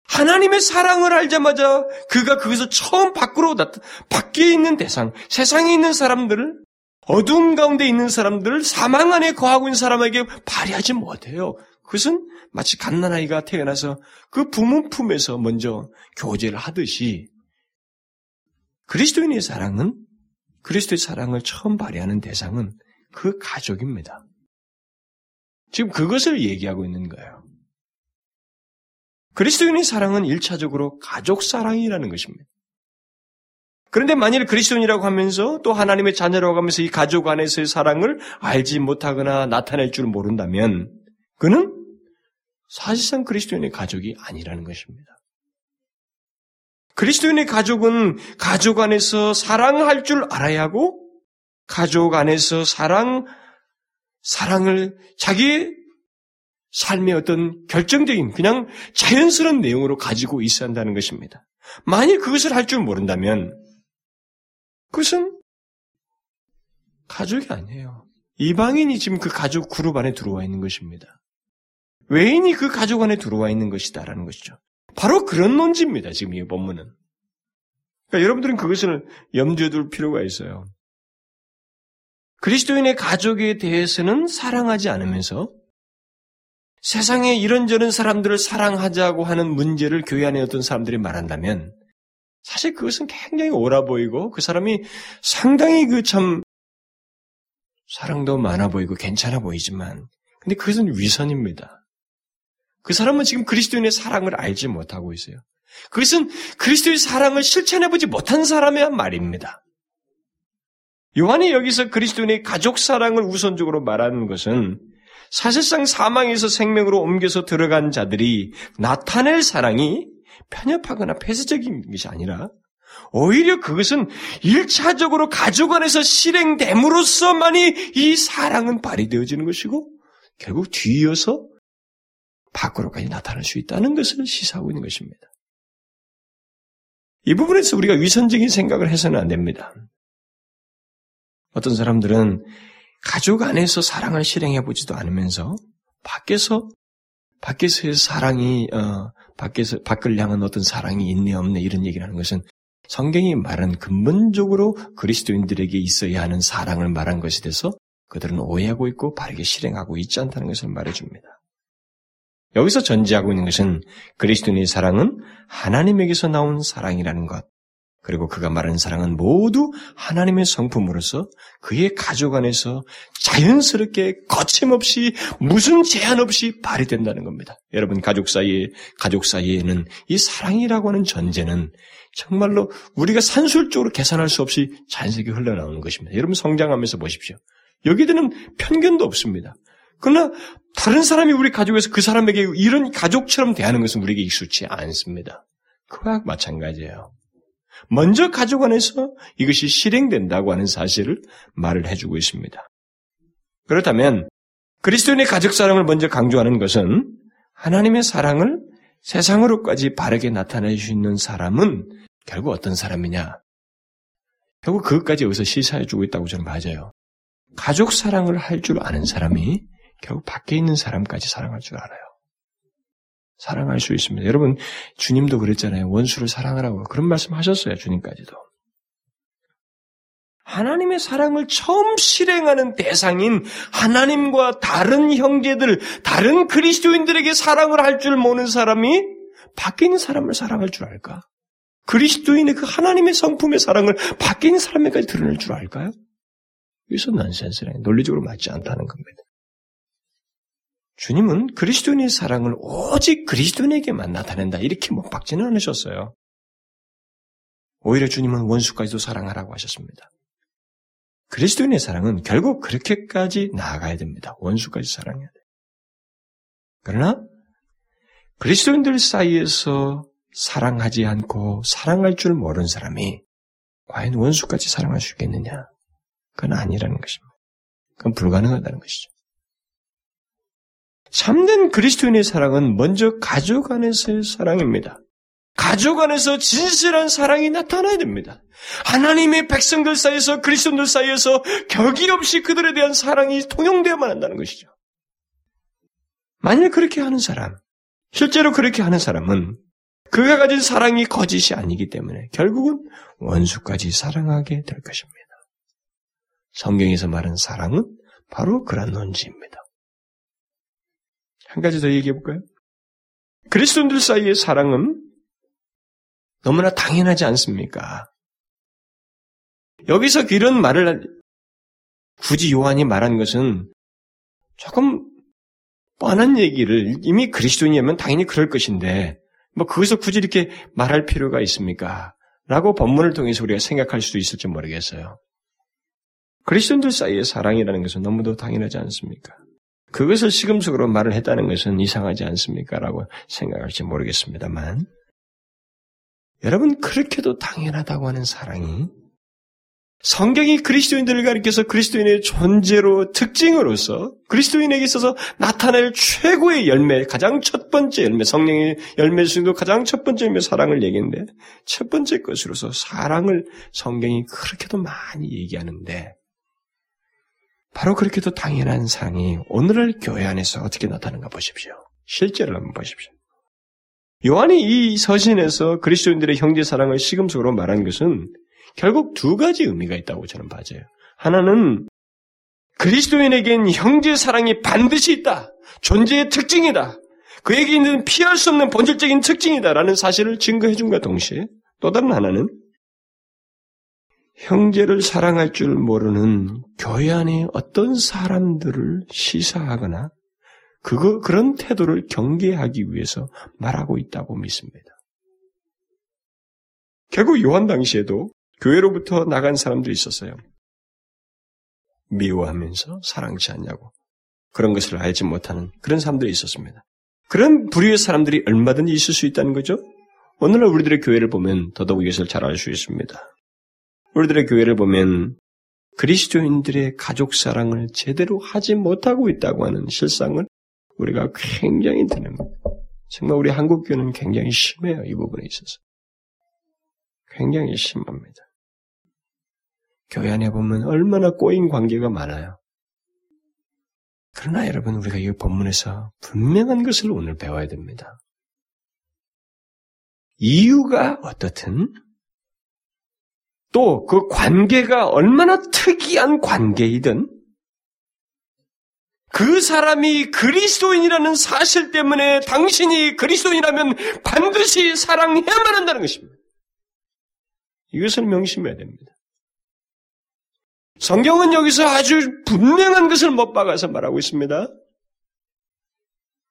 하나님의 사랑을 알자마자 그가 거기서 처음 밖으로 나타, 밖에 있는 대상, 세상에 있는 사람들을 어두운 가운데 있는 사람들을 사망 안에 거하고 있는 사람에게 발휘하지 못해요. 그것은 마치 갓난아이가 태어나서 그 부모 품에서 먼저 교제를 하듯이 그리스도인의 사랑은 그리스도의 사랑을 처음 발휘하는 대상은 그 가족입니다. 지금 그것을 얘기하고 있는 거예요. 그리스도인의 사랑은 1차적으로 가족 사랑이라는 것입니다. 그런데 만일 그리스도인이라고 하면서 또 하나님의 자녀라고 하면서 이 가족 안에서의 사랑을 알지 못하거나 나타낼 줄 모른다면 그는 사실상 그리스도인의 가족이 아니라는 것입니다. 그리스도인의 가족은 가족 안에서 사랑할 줄 알아야 하고 가족 안에서 사랑 사랑을 자기 삶의 어떤 결정적인 그냥 자연스러운 내용으로 가지고 있어야 한다는 것입니다. 만일 그것을 할 줄 모른다면 그것은 가족이 아니에요. 이방인이 지금 그 가족 그룹 안에 들어와 있는 것입니다. 외인이 그 가족 안에 들어와 있는 것이다라는 것이죠. 바로 그런 논지입니다. 지금 이 본문은. 그러니까 여러분들은 그것을 염두에 둘 필요가 있어요. 그리스도인의 가족에 대해서는 사랑하지 않으면서 세상에 이런저런 사람들을 사랑하자고 하는 문제를 교회 안에 어떤 사람들이 말한다면 사실 그것은 굉장히 옳아 보이고 그 사람이 상당히 그 참 사랑도 많아 보이고 괜찮아 보이지만 근데 그것은 위선입니다. 그 사람은 지금 그리스도인의 사랑을 알지 못하고 있어요. 그것은 그리스도의 사랑을 실천해보지 못한 사람의 말입니다. 요한이 여기서 그리스도인의 가족 사랑을 우선적으로 말하는 것은 사실상 사망에서 생명으로 옮겨서 들어간 자들이 나타낼 사랑이 편협하거나 폐쇄적인 것이 아니라 오히려 그것은 일차적으로 가족 안에서 실행됨으로써만이 이 사랑은 발휘되어지는 것이고 결국 뒤이어서 밖으로까지 나타날 수 있다는 것을 시사하고 있는 것입니다. 이 부분에서 우리가 위선적인 생각을 해서는 안 됩니다. 어떤 사람들은 가족 안에서 사랑을 실행해 보지도 않으면서 밖에서 밖에서의 사랑이 어, 밖에서 밖을 향한 어떤 사랑이 있네 없네 이런 얘기를 하는 것은 성경이 말한 근본적으로 그리스도인들에게 있어야 하는 사랑을 말한 것이 돼서 그들은 오해하고 있고 바르게 실행하고 있지 않다는 것을 말해줍니다. 여기서 전제하고 있는 것은 그리스도인의 사랑은 하나님에게서 나온 사랑이라는 것, 그리고 그가 말하는 사랑은 모두 하나님의 성품으로서 그의 가족 안에서 자연스럽게 거침없이 무슨 제한 없이 발휘된다는 겁니다. 여러분 가족 사이에 가족 사이에는 이 사랑이라고 하는 전제는 정말로 우리가 산술적으로 계산할 수 없이 자연스럽게 흘러나오는 것입니다. 여러분 성장하면서 보십시오. 여기에는 편견도 없습니다. 그러나 다른 사람이 우리 가족에서 그 사람에게 이런 가족처럼 대하는 것은 우리에게 익숙치 않습니다. 그와 마찬가지예요. 먼저 가족 안에서 이것이 실행된다고 하는 사실을 말을 해주고 있습니다. 그렇다면 그리스도인의 가족 사랑을 먼저 강조하는 것은 하나님의 사랑을 세상으로까지 바르게 나타낼 수 있는 사람은 결국 어떤 사람이냐? 결국 그것까지 여기서 시사해주고 있다고 저는 맞아요. 가족 사랑을 할 줄 아는 사람이 결국 밖에 있는 사람까지 사랑할 줄 알아요. 사랑할 수 있습니다. 여러분, 주님도 그랬잖아요. 원수를 사랑하라고. 그런 말씀 하셨어요. 주님까지도. 하나님의 사랑을 처음 실행하는 대상인 하나님과 다른 형제들, 다른 그리스도인들에게 사랑을 할 줄 모르는 사람이 있는 사람을 사랑할 줄 알까? 그리스도인의 그 하나님의 성품의 사랑을 밖에 있는 사람에게까지 드러낼 줄 알까요? 여기서 난센스라는 논리적으로 맞지 않다는 겁니다. 주님은 그리스도인의 사랑을 오직 그리스도인에게만 나타낸다. 이렇게 못 박지는 않으셨어요. 오히려 주님은 원수까지도 사랑하라고 하셨습니다. 그리스도인의 사랑은 결국 그렇게까지 나아가야 됩니다. 원수까지 사랑해야 돼요. 그러나 그리스도인들 사이에서 사랑하지 않고 사랑할 줄 모르는 사람이 과연 원수까지 사랑할 수 있겠느냐? 그건 아니라는 것입니다. 그건 불가능하다는 것이죠. 참된 그리스도인의 사랑은 먼저 가족 안에서의 사랑입니다. 가족 안에서 진실한 사랑이 나타나야 됩니다. 하나님의 백성들 사이에서 그리스도인들 사이에서 격이 없이 그들에 대한 사랑이 통용되어야만 한다는 것이죠. 만일 그렇게 하는 사람, 실제로 그렇게 하는 사람은 그가 가진 사랑이 거짓이 아니기 때문에 결국은 원수까지 사랑하게 될 것입니다. 성경에서 말하는 사랑은 바로 그런 논지입니다. 한 가지 더 얘기해 볼까요? 그리스도인들 사이의 사랑은 너무나 당연하지 않습니까? 여기서 이런 말을 굳이 요한이 말한 것은 조금 뻔한 얘기를 이미 그리스도인이면 당연히 그럴 것인데 뭐 거기서 굳이 이렇게 말할 필요가 있습니까? 라고 본문을 통해서 우리가 생각할 수도 있을지 모르겠어요. 그리스도인들 사이의 사랑이라는 것은 너무도 당연하지 않습니까? 그것을 시금석으로 말을 했다는 것은 이상하지 않습니까? 라고 생각할지 모르겠습니다만, 여러분, 그렇게도 당연하다고 하는 사랑이 성경이 그리스도인들을 가리켜서 그리스도인의 존재로 특징으로서 그리스도인에게 있어서 나타낼 최고의 열매, 가장 첫 번째 열매, 성령의 열매 중도 가장 첫 번째 열매 사랑을 얘기했는데 첫 번째 것으로서 사랑을 성경이 그렇게도 많이 얘기하는데 바로 그렇게도 당연한 사랑이 오늘날 교회 안에서 어떻게 나타나는가 보십시오. 실제를 한번 보십시오. 요한이 이 서신에서 그리스도인들의 형제 사랑을 시금석으로 말한 것은 결국 두 가지 의미가 있다고 저는 봐져요. 하나는 그리스도인에겐 형제 사랑이 반드시 있다. 존재의 특징이다. 그에게 있는 피할 수 없는 본질적인 특징이다라는 사실을 증거해 준과 동시에 또 다른 하나는 형제를 사랑할 줄 모르는 교회 안에 어떤 사람들을 시사하거나 그거 그런 태도를 경계하기 위해서 말하고 있다고 믿습니다. 결국 요한 당시에도 교회로부터 나간 사람들이 있었어요. 미워하면서 사랑치 않냐고 그런 것을 알지 못하는 그런 사람들이 있었습니다. 그런 부류의 사람들이 얼마든지 있을 수 있다는 거죠. 오늘날 우리들의 교회를 보면 더더욱 이것을 잘 알 수 있습니다. 우리들의 교회를 보면 그리스도인들의 가족 사랑을 제대로 하지 못하고 있다고 하는 실상을 우리가 굉장히 드립니다. 정말 우리 한국 교회는 굉장히 심해요. 이 부분에 있어서. 굉장히 심합니다. 교회 안에 보면 얼마나 꼬인 관계가 많아요. 그러나 여러분, 우리가 이 본문에서 분명한 것을 오늘 배워야 됩니다. 이유가 어떻든, 또 그 관계가 얼마나 특이한 관계이든, 그 사람이 그리스도인이라는 사실 때문에 당신이 그리스도인이라면 반드시 사랑해야만 한다는 것입니다. 이것을 명심해야 됩니다. 성경은 여기서 아주 분명한 것을 못 박아서 말하고 있습니다.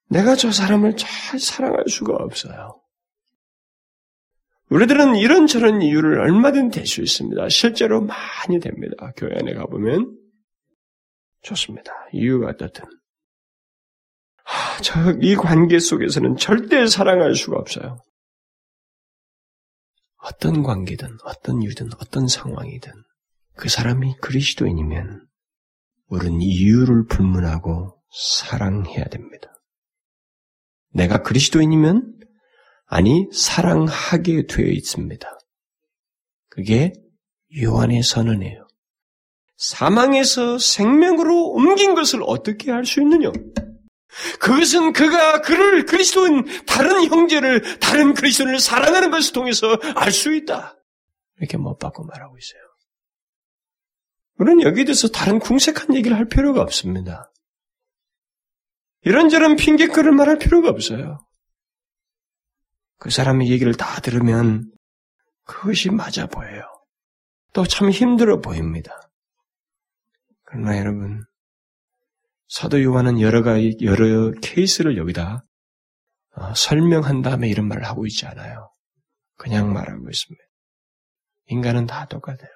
내가 저 사람을 잘 사랑할 수가 없어요. 우리들은 이런저런 이유를 얼마든 댈수 있습니다. 실제로 많이 됩니다. 교회 안에 가보면. 좋습니다. 이유가 어떻든. 저, 이 관계 속에서는 절대 사랑할 수가 없어요. 어떤 관계든, 어떤 이유든, 어떤 상황이든, 그 사람이 그리스도인이면 우리는 이유를 불문하고 사랑해야 됩니다. 내가 그리스도인이면 아니 사랑하게 되어 있습니다. 그게 요한의 선언이에요. 사망에서 생명으로 옮긴 것을 어떻게 할 수 있느냐? 그것은 그가 그를 그리스도인 다른 형제를 다른 그리스도인을 사랑하는 것을 통해서 알 수 있다. 이렇게 못 받고 말하고 있어요. 우리는 여기에 대해서 다른 궁색한 얘기를 할 필요가 없습니다. 이런저런 핑계거를 말할 필요가 없어요. 그 사람의 얘기를 다 들으면 그것이 맞아 보여요. 또 참 힘들어 보입니다. 그러나 여러분, 사도 요한은 여러 가지, 여러 케이스를 여기다 어, 설명한 다음에 이런 말을 하고 있지 않아요. 그냥 말하고 있습니다. 인간은 다 똑같아요.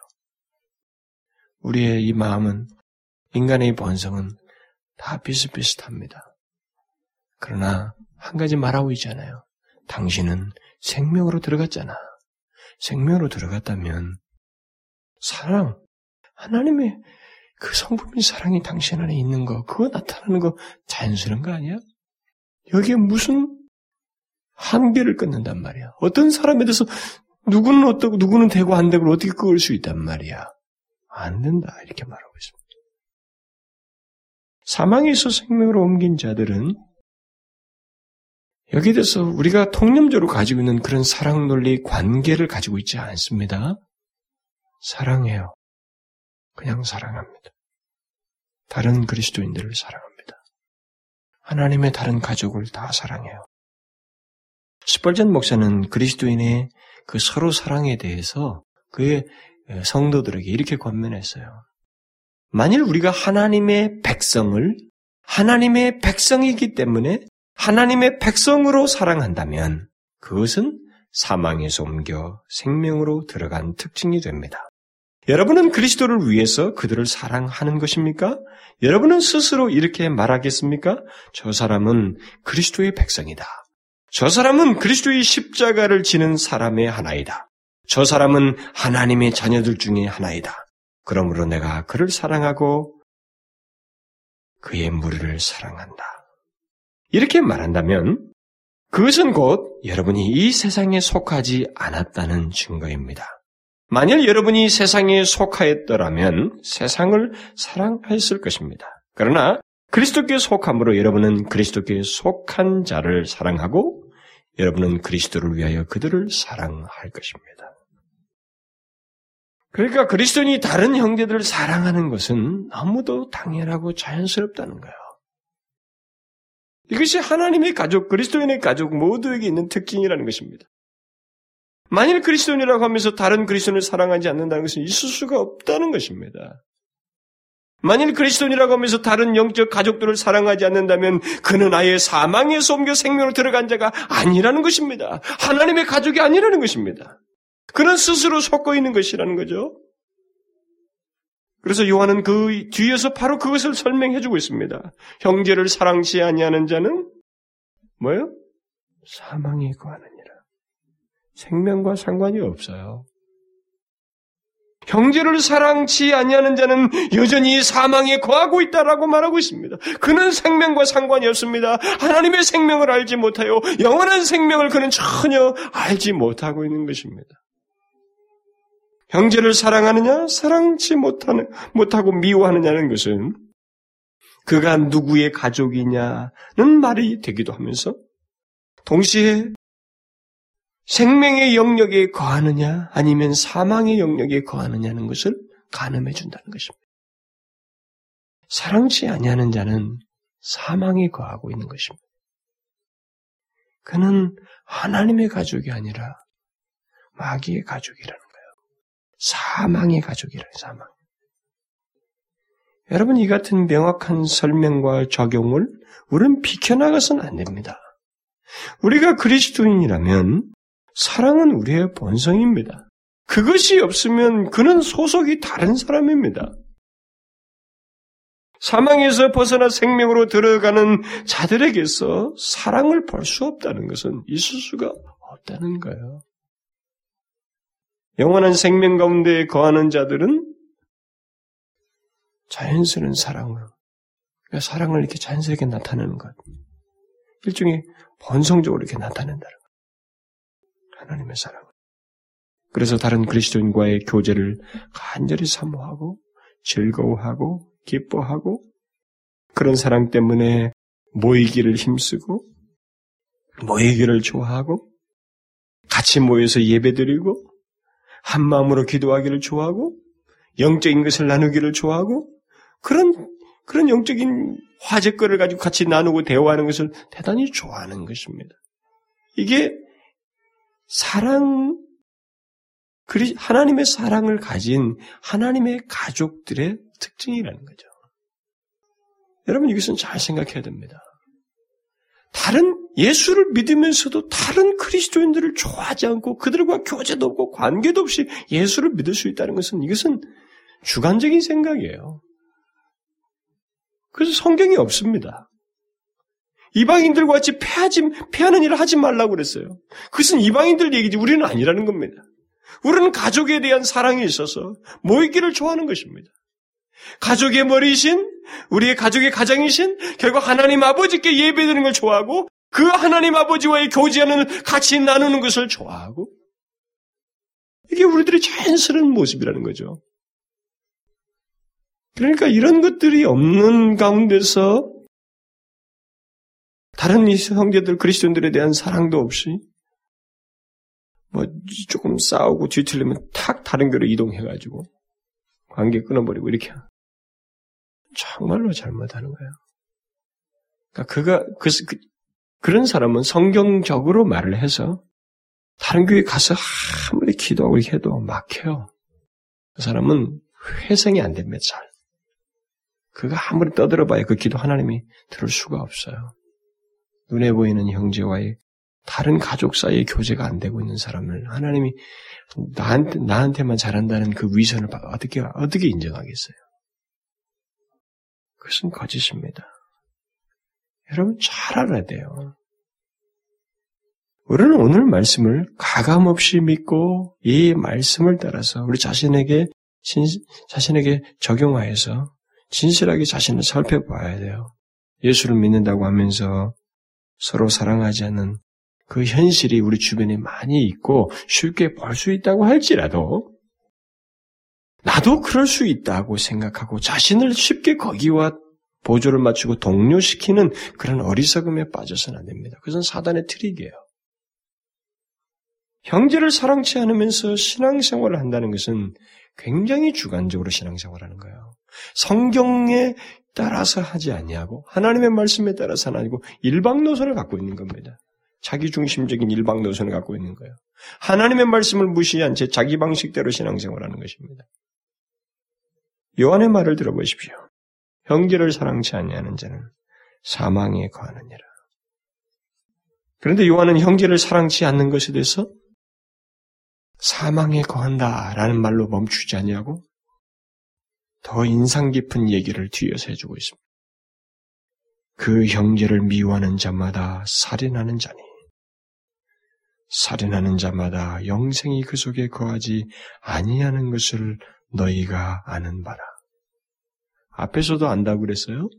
우리의 이 마음은, 인간의 본성은 다 비슷비슷합니다. 그러나 한 가지 말하고 있잖아요. 당신은 생명으로 들어갔잖아. 생명으로 들어갔다면 사랑, 하나님의 그 성품인 사랑이 당신 안에 있는 거, 그거 나타나는 거 자연스러운 거 아니야? 여기에 무슨 한계를 끊는단 말이야. 어떤 사람에 대해서 누구는 어떻고 누구는 되고 안 되고 어떻게 끊을 수 있단 말이야. 안 된다. 이렇게 말하고 있습니다. 사망에서 생명으로 옮긴 자들은 여기에 대해서 우리가 통념적으로 가지고 있는 그런 사랑 논리 관계를 가지고 있지 않습니다. 사랑해요. 그냥 사랑합니다. 다른 그리스도인들을 사랑합니다. 하나님의 다른 가족을 다 사랑해요. 스펄전 목사는 그리스도인의 그 서로 사랑에 대해서 그의 성도들에게 이렇게 권면했어요. 만일 우리가 하나님의 백성을 하나님의 백성이기 때문에 하나님의 백성으로 사랑한다면 그것은 사망에서 옮겨 생명으로 들어간 특징이 됩니다. 여러분은 그리스도를 위해서 그들을 사랑하는 것입니까? 여러분은 스스로 이렇게 말하겠습니까? 저 사람은 그리스도의 백성이다. 저 사람은 그리스도의 십자가를 지는 사람의 하나이다. 저 사람은 하나님의 자녀들 중에 하나이다. 그러므로 내가 그를 사랑하고 그의 무리를 사랑한다. 이렇게 말한다면 그것은 곧 여러분이 이 세상에 속하지 않았다는 증거입니다. 만일 여러분이 세상에 속하였더라면 세상을 사랑했을 것입니다. 그러나 그리스도께 속함으로 여러분은 그리스도께 속한 자를 사랑하고 여러분은 그리스도를 위하여 그들을 사랑할 것입니다. 그러니까 그리스도인이 다른 형제들을 사랑하는 것은 너무도 당연하고 자연스럽다는 거예요. 이것이 하나님의 가족, 그리스도인의 가족 모두에게 있는 특징이라는 것입니다. 만일 그리스도인이라고 하면서 다른 그리스도인을 사랑하지 않는다는 것은 있을 수가 없다는 것입니다. 만일 그리스도인이라고 하면서 다른 영적 가족들을 사랑하지 않는다면 그는 아예 사망에서 옮겨 생명으로 들어간 자가 아니라는 것입니다. 하나님의 가족이 아니라는 것입니다. 그는 스스로 속고 있는 것이라는 거죠. 그래서 요한은 그 뒤에서 바로 그것을 설명해 주고 있습니다. 형제를 사랑치 아니하는 자는 뭐예요? 사망에 거하는 생명과 상관이 없어요. 형제를 사랑치 아니하는 자는 여전히 사망에 거하고 있다라고 말하고 있습니다. 그는 생명과 상관이 없습니다. 하나님의 생명을 알지 못하여 영원한 생명을 그는 전혀 알지 못하고 있는 것입니다. 형제를 사랑하느냐, 사랑치 못하는, 못하고 미워하느냐는 것은 그가 누구의 가족이냐는 말이 되기도 하면서 동시에 생명의 영역에 거하느냐 아니면 사망의 영역에 거하느냐는 것을 가늠해 준다는 것입니다. 사랑치 아니하는 자는 사망에 거하고 있는 것입니다. 그는 하나님의 가족이 아니라 마귀의 가족이라는. 사망의 가족이라는 사망. 여러분 이 같은 명확한 설명과 적용을 우리는 비켜나가서는 안 됩니다. 우리가 그리스도인이라면 사랑은 우리의 본성입니다. 그것이 없으면 그는 소속이 다른 사람입니다. 사망에서 벗어나 생명으로 들어가는 자들에게서 사랑을 볼 수 없다는 것은 있을 수가 없다는 거예요. 영원한 생명 가운데 거하는 자들은 자연스러운 사랑으로, 그러니까 사랑을 이렇게 자연스럽게 나타내는 것. 일종의 본성적으로 이렇게 나타낸다는 하나님의 사랑. 그래서 다른 그리스도인과의 교제를 간절히 사모하고 즐거워하고 기뻐하고 그런 사랑 때문에 모이기를 힘쓰고 모이기를 좋아하고 같이 모여서 예배드리고 한 마음으로 기도하기를 좋아하고 영적인 것을 나누기를 좋아하고 그런 그런 영적인 화제거리를 가지고 같이 나누고 대화하는 것을 대단히 좋아하는 것입니다. 이게 사랑 하나님의 사랑을 가진 하나님의 가족들의 특징이라는 거죠. 여러분 이것은 잘 생각해야 됩니다. 다른 예수를 믿으면서도 다른 그리스도인들을 좋아하지 않고 그들과 교제도 없고 관계도 없이 예수를 믿을 수 있다는 것은 이것은 주관적인 생각이에요. 그래서 성경이 없습니다. 이방인들과 같이 패하지, 패하는 일을 하지 말라고 그랬어요. 그것은 이방인들 얘기지 우리는 아니라는 겁니다. 우리는 가족에 대한 사랑이 있어서 모이기를 좋아하는 것입니다. 가족의 머리이신 우리의 가족의 가장이신 결국 하나님 아버지께 예배드리는 걸 좋아하고 그 하나님 아버지와의 교제하는 같이 나누는 것을 좋아하고 이게 우리들의 자연스러운 모습이라는 거죠. 그러니까 이런 것들이 없는 가운데서 다른 형제들 그리스도인들에 대한 사랑도 없이 뭐 조금 싸우고 뒤틀리면 탁 다른 교로 이동해가지고 관계 끊어버리고 이렇게 정말로 잘못하는 거예요. 그러니까 그가 그, 그 그런 사람은 성경적으로 말을 해서 다른 교회 가서 아무리 기도하고 이렇게 해도 막혀요. 그 사람은 회생이 안 됩니다. 잘. 그가 아무리 떠들어봐야 그 기도 하나님이 들을 수가 없어요. 눈에 보이는 형제와의 다른 가족 사이의 교제가 안 되고 있는 사람을 하나님이 나한테, 나한테만 잘한다는 그 위선을 어떻게, 어떻게 인정하겠어요? 그것은 거짓입니다. 여러분 잘 알아야 돼요. 우리는 오늘 말씀을 가감없이 믿고 이 말씀을 따라서 우리 자신에게 진, 자신에게 적용하여서 진실하게 자신을 살펴봐야 돼요. 예수를 믿는다고 하면서 서로 사랑하지 않는 그 현실이 우리 주변에 많이 있고 쉽게 볼 수 있다고 할지라도 나도 그럴 수 있다고 생각하고 자신을 쉽게 거기와 보조를 맞추고 동료시키는 그런 어리석음에 빠져서는 안 됩니다. 그것은 사단의 트릭이에요. 형제를 사랑치 않으면서 신앙생활을 한다는 것은 굉장히 주관적으로 신앙생활하는 거예요. 성경에 따라서 하지 아니하고 하나님의 말씀에 따라서 하는 아니고 일방 노선을 갖고 있는 겁니다. 자기 중심적인 일방 노선을 갖고 있는 거예요. 하나님의 말씀을 무시한 제 자기 방식대로 신앙생활하는 것입니다. 요한의 말을 들어보십시오. 형제를 사랑치 아니하는 자는 사망에 거하느니라. 그런데 요한은 형제를 사랑치 않는 것에 대해서 사망에 거한다라는 말로 멈추지 아니하고 더 인상 깊은 얘기를 뒤에서 해주고 있습니다. 그 형제를 미워하는 자마다 살인하는 자니 살인하는 자마다 영생이 그 속에 거하지 아니하는 것을 너희가 아는 바라. 앞에서도 안다고 그랬어요?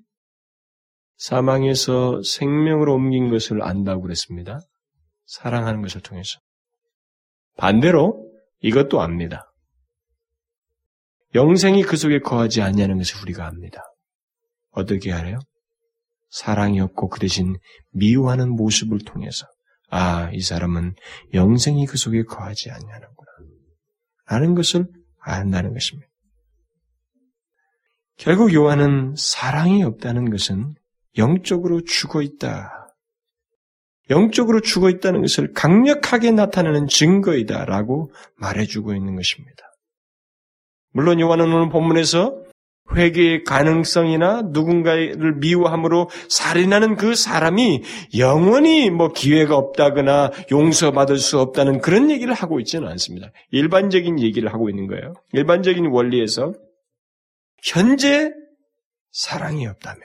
사망에서 생명으로 옮긴 것을 안다고 그랬습니다. 사랑하는 것을 통해서. 반대로 이것도 압니다. 영생이 그 속에 거하지 않냐는 것을 우리가 압니다. 어떻게 하래요? 사랑이 없고 그 대신 미워하는 모습을 통해서 아, 이 사람은 영생이 그 속에 거하지 않냐는구나. 라는 것을 안다는 것입니다. 결국 요한은 사랑이 없다는 것은 영적으로 죽어 있다. 영적으로 죽어 있다는 것을 강력하게 나타내는 증거이다라고 말해주고 있는 것입니다. 물론 요한은 오늘 본문에서 회개의 가능성이나 누군가를 미워함으로 살인하는 그 사람이 영원히 뭐 기회가 없다거나 용서받을 수 없다는 그런 얘기를 하고 있지는 않습니다. 일반적인 얘기를 하고 있는 거예요. 일반적인 원리에서 현재 사랑이 없다면,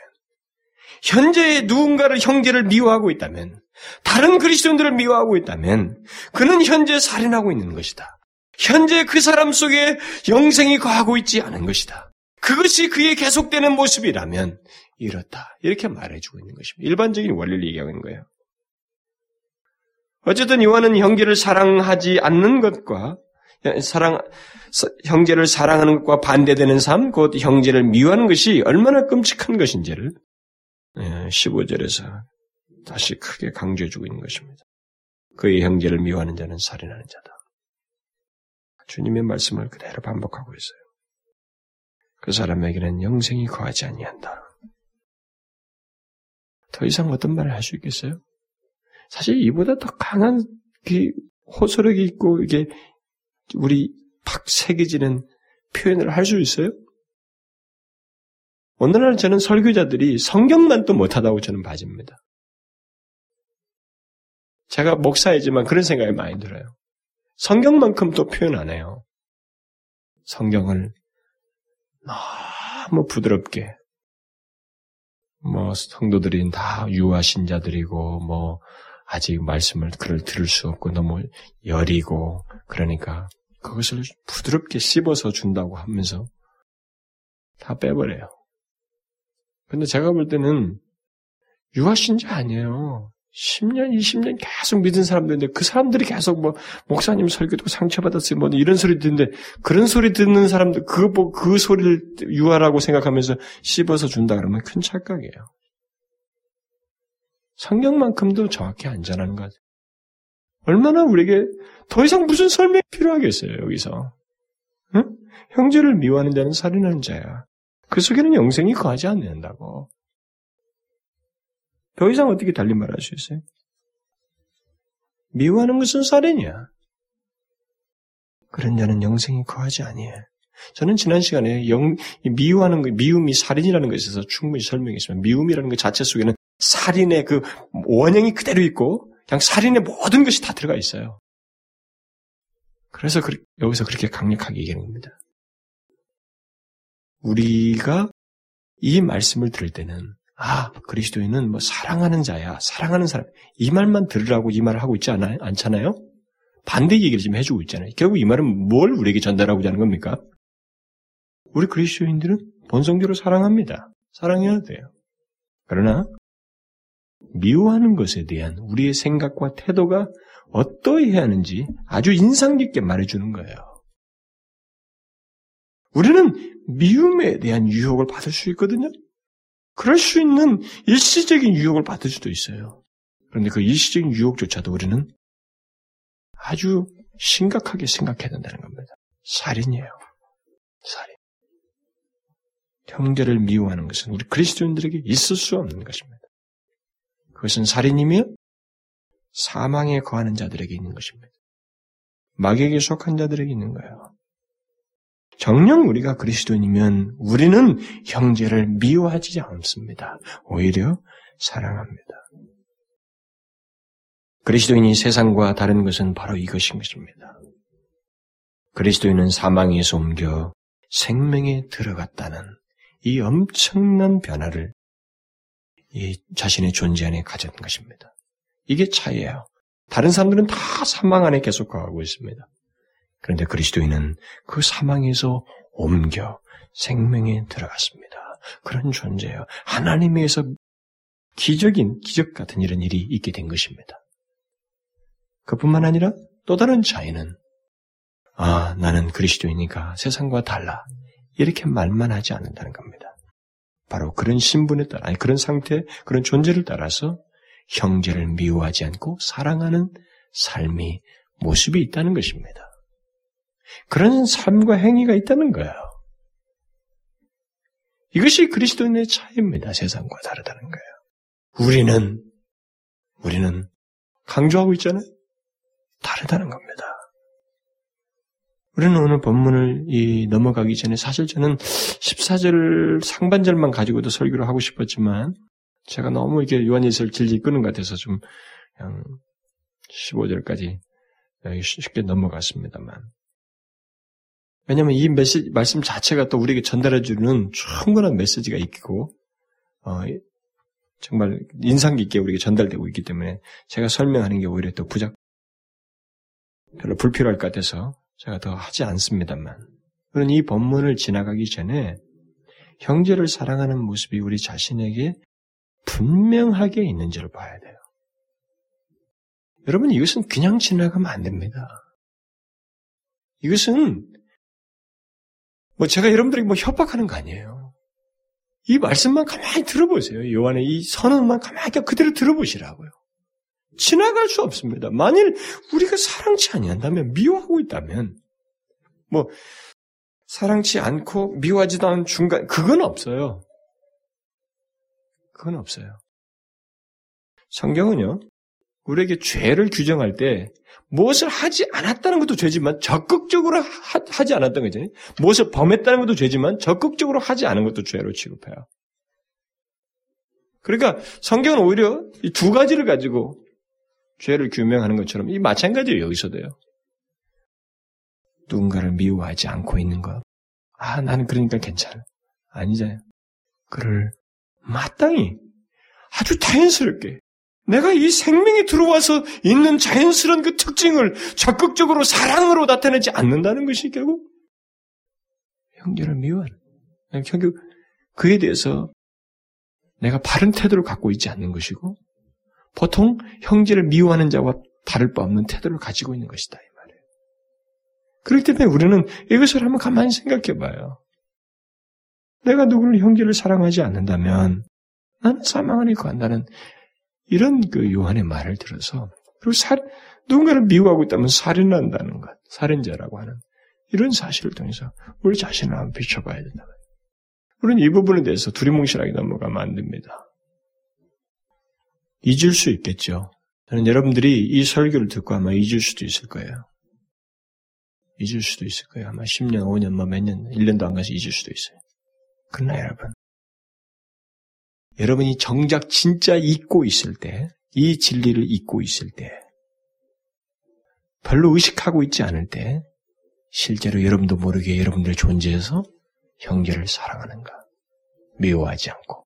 현재 누군가를 형제를 미워하고 있다면, 다른 그리스도인들을 미워하고 있다면, 그는 현재 살인하고 있는 것이다. 현재 그 사람 속에 영생이 거하고 있지 않은 것이다. 그것이 그의 계속되는 모습이라면 이렇다. 이렇게 말해주고 있는 것입니다. 일반적인 원리를 얘기하고 있는 거예요. 어쨌든 요한은 형제를 사랑하지 않는 것과 사랑, 형제를 사랑하는 것과 반대되는 삶, 곧 형제를 미워하는 것이 얼마나 끔찍한 것인지를 15절에서 다시 크게 강조해주고 있는 것입니다. 그의 형제를 미워하는 자는 살인하는 자다. 주님의 말씀을 그대로 반복하고 있어요. 그 사람에게는 영생이 거하지 아니한다. 더 이상 어떤 말을 할 수 있겠어요? 사실 이보다 더 강한 그 호소력이 있고 이게 우리 팍 새겨지는 표현을 할 수 있어요? 오늘날 저는 설교자들이 성경만 또 못하다고 저는 봐집니다. 제가 목사이지만 그런 생각이 많이 들어요. 성경만큼 또 표현 안 해요. 성경을 너무 부드럽게, 뭐, 성도들이 다 유아신 자들이고, 뭐, 아직 말씀을 그를 들을 수 없고, 너무 여리고, 그러니까, 그것을 부드럽게 씹어서 준다고 하면서, 다 빼버려요. 근데 제가 볼 때는, 유아신자 아니에요. 10년, 20년 계속 믿은 사람들인데 그 사람들이 계속 뭐 목사님 설교도 상처받았어요. 뭐 이런 소리 듣는데 그런 소리 듣는 사람들 그거 뭐 그 소리를 유하라고 생각하면서 씹어서 준다 그러면 큰 착각이에요. 성경만큼도 정확히 안전한 것. 얼마나 우리에게 더 이상 무슨 설명이 필요하겠어요, 여기서. 응? 형제를 미워하는 자는 살인하는 자야. 그 속에는 영생이 거하지 않는다고. 더 이상 어떻게 달리 말할 수 있어요? 미워하는 것은 살인이야. 그런 자는 영생이 거하지 아니해. 저는 지난 시간에 영, 미워하는 것, 미움이 살인이라는 것에 있어서 충분히 설명했지만 미움이라는 것 자체 속에는 살인의 그 원형이 그대로 있고 그냥 살인의 모든 것이 다 들어가 있어요. 그래서 그, 여기서 그렇게 강력하게 얘기하는 겁니다. 우리가 이 말씀을 들을 때는 아, 그리스도인은 뭐 사랑하는 자야, 사랑하는 사람. 이 말만 들으라고 이 말을 하고 있지 않아, 않잖아요? 반대 얘기를 지금 해주고 있잖아요. 결국 이 말은 뭘 우리에게 전달하고자 하는 겁니까? 우리 그리스도인들은 본성적으로 사랑합니다. 사랑해야 돼요. 그러나 미워하는 것에 대한 우리의 생각과 태도가 어떠해야 하는지 아주 인상 깊게 말해주는 거예요. 우리는 미움에 대한 유혹을 받을 수 있거든요. 그럴 수 있는 일시적인 유혹을 받을 수도 있어요. 그런데 그 일시적인 유혹조차도 우리는 아주 심각하게 생각해야 된다는 겁니다. 살인이에요. 살인. 형제를 미워하는 것은 우리 그리스도인들에게 있을 수 없는 것입니다. 그것은 살인이며 사망에 거하는 자들에게 있는 것입니다. 마귀에게 속한 자들에게 있는 거예요. 정녕 우리가 그리스도인이면 우리는 형제를 미워하지 않습니다. 오히려 사랑합니다. 그리스도인이 세상과 다른 것은 바로 이것인 것입니다. 그리스도인은 사망에서 옮겨 생명에 들어갔다는 이 엄청난 변화를 이 자신의 존재 안에 가졌던 것입니다. 이게 차이예요. 다른 사람들은 다 사망 안에 계속 가고 있습니다. 그런데 그리스도인은 그 사망에서 옮겨 생명에 들어갔습니다. 그런 존재예요. 하나님에서 기적인, 기적 같은 이런 일이 있게 된 것입니다. 그뿐만 아니라 또 다른 차이는 아, 나는 그리스도이니까 세상과 달라. 이렇게 말만 하지 않는다는 겁니다. 바로 그런 신분에 따라, 아니, 그런 상태, 그런 존재를 따라서 형제를 미워하지 않고 사랑하는 삶이, 모습이 있다는 것입니다. 그런 삶과 행위가 있다는 거예요. 이것이 그리스도인의 차이입니다. 세상과 다르다는 거예요. 우리는, 우리는 강조하고 있잖아요. 다르다는 겁니다. 우리는 오늘 본문을 이 넘어가기 전에 사실 저는 14절 상반절만 가지고도 설교를 하고 싶었지만 제가 너무 이렇게 요한일서를 길게 끄는 것 같아서 좀 그냥 15절까지 쉽게 넘어갔습니다만 왜냐하면 이 메시지, 말씀 자체가 또 우리에게 전달해주는 충분한 메시지가 있고, 어, 정말 인상 깊게 우리에게 전달되고 있기 때문에 제가 설명하는 게 오히려 또 부작, 별로 불필요할 것 같아서 제가 더 하지 않습니다만. 그런 이 본문을 지나가기 전에 형제를 사랑하는 모습이 우리 자신에게 분명하게 있는지를 봐야 돼요. 여러분 이것은 그냥 지나가면 안 됩니다. 이것은 뭐 제가 여러분들에게 뭐 협박하는 거 아니에요. 이 말씀만 가만히 들어보세요. 요한의 이 선언만 가만히 그대로 들어보시라고요. 지나갈 수 없습니다. 만일 우리가 사랑치 아니한다면 미워하고 있다면 뭐 사랑치 않고 미워하지도 않은 중간 그건 없어요. 그건 없어요. 성경은요. 우리에게 죄를 규정할 때 무엇을 하지 않았다는 것도 죄지만 적극적으로 하, 지 않았던 거죠. 무엇을 범했다는 것도 죄지만 적극적으로 하지 않은 것도 죄로 취급해요. 그러니까 성경은 오히려 이 두 가지를 가지고 죄를 규명하는 것처럼 이 마찬가지예요, 여기서도요. 누군가를 미워하지 않고 있는 것. 아, 나는 그러니까 괜찮아. 아니잖아요. 그를 마땅히 아주 자연스럽게 내가 이 생명이 들어와서 있는 자연스러운 그 특징을 적극적으로 사랑으로 나타내지 않는다는 것이 결국 형제를 미워하는. 결국 그에 대해서 내가 바른 태도를 갖고 있지 않는 것이고 보통 형제를 미워하는 자와 다를 바 없는 태도를 가지고 있는 것이다 이 말이에요. 그렇기 때문에 우리는 이것을 한번 가만히 생각해 봐요. 내가 누구를 형제를 사랑하지 않는다면 나는 사망 안에 거한다는 이런 그 요한의 말을 들어서 그리고 살, 누군가를 미워하고 있다면 살인한다는 것, 살인자라고 하는 이런 사실을 통해서 우리 자신을 한번 비춰봐야 된다. 우리는 이 부분에 대해서 두리뭉실하게 넘어가면 안 됩니다. 잊을 수 있겠죠. 저는 여러분들이 이 설교를 듣고 아마 잊을 수도 있을 거예요. 잊을 수도 있을 거예요. 아마 10년, 5년, 뭐 몇 년, 1년도 안 가서 잊을 수도 있어요. 그러나 여러분, 여러분이 정작 진짜 잊고 있을 때, 이 진리를 잊고 있을 때, 별로 의식하고 있지 않을 때, 실제로 여러분도 모르게 여러분들의 존재에서 형제를 사랑하는가? 미워하지 않고.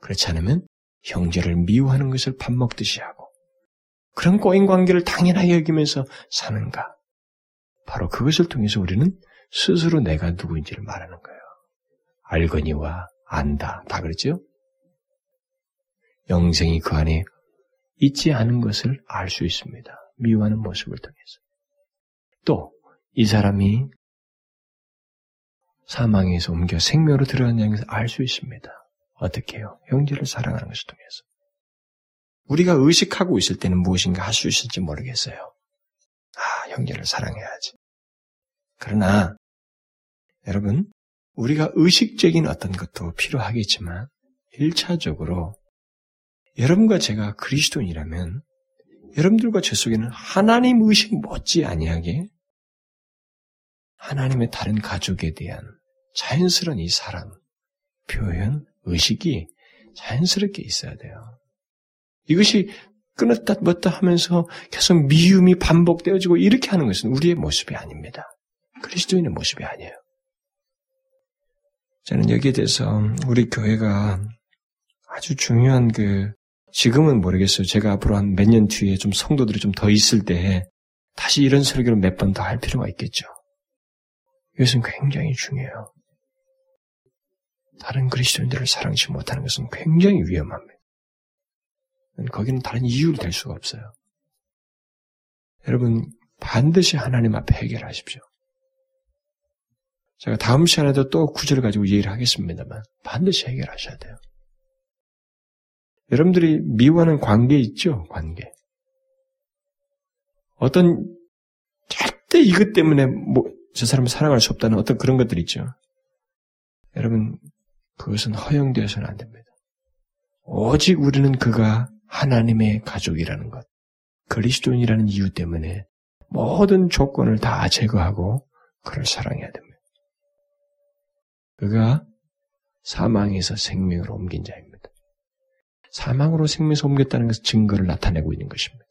그렇지 않으면 형제를 미워하는 것을 밥 먹듯이 하고, 그런 꼬인 관계를 당연하게 여기면서 사는가? 바로 그것을 통해서 우리는 스스로 내가 누구인지를 말하는 거예요. 알거니와 안다. 다 그랬죠? 영생이 그 안에 있지 않은 것을 알 수 있습니다. 미워하는 모습을 통해서. 또, 이 사람이 사망에서 옮겨 생명으로 들어가는 것을 알 수 있습니다. 어떻게 해요? 형제를 사랑하는 것을 통해서. 우리가 의식하고 있을 때는 무엇인가 할 수 있을지 모르겠어요. 아, 형제를 사랑해야지. 그러나, 여러분, 우리가 의식적인 어떤 것도 필요하겠지만, 1차적으로 여러분과 제가 그리스도인이라면 여러분들과 제 속에는 하나님 의식 못지 아니하게 하나님의 다른 가족에 대한 자연스러운 이 사랑, 표현, 의식이 자연스럽게 있어야 돼요. 이것이 끊었다 멎다 하면서 계속 미움이 반복되어지고 이렇게 하는 것은 우리의 모습이 아닙니다. 그리스도인의 모습이 아니에요. 저는 여기에 대해서 우리 교회가 아주 중요한 그 지금은 모르겠어요. 제가 앞으로 한 몇 년 뒤에 좀 성도들이 좀 더 있을 때 다시 이런 설교를 몇 번 더 할 필요가 있겠죠. 이것은 굉장히 중요해요. 다른 그리스도인들을 사랑치 못하는 것은 굉장히 위험합니다. 거기는 다른 이유를 댈 수가 없어요. 여러분, 반드시 하나님 앞에 해결하십시오. 제가 다음 시간에도 또 구절을 가지고 얘기를 하겠습니다만, 반드시 해결하셔야 돼요. 여러분들이 미워하는 관계 있죠? 관계. 어떤 절대 이것 때문에 뭐, 저 사람을 사랑할 수 없다는 어떤 그런 것들 있죠. 여러분, 그것은 허용되어서는 안 됩니다. 오직 우리는 그가 하나님의 가족이라는 것, 그리스도인이라는 이유 때문에 모든 조건을 다 제거하고 그를 사랑해야 됩니다. 그가 사망에서 생명으로 옮긴 자입니다. 사망으로 생명에서 옮겼다는 것은 증거를 나타내고 있는 것입니다.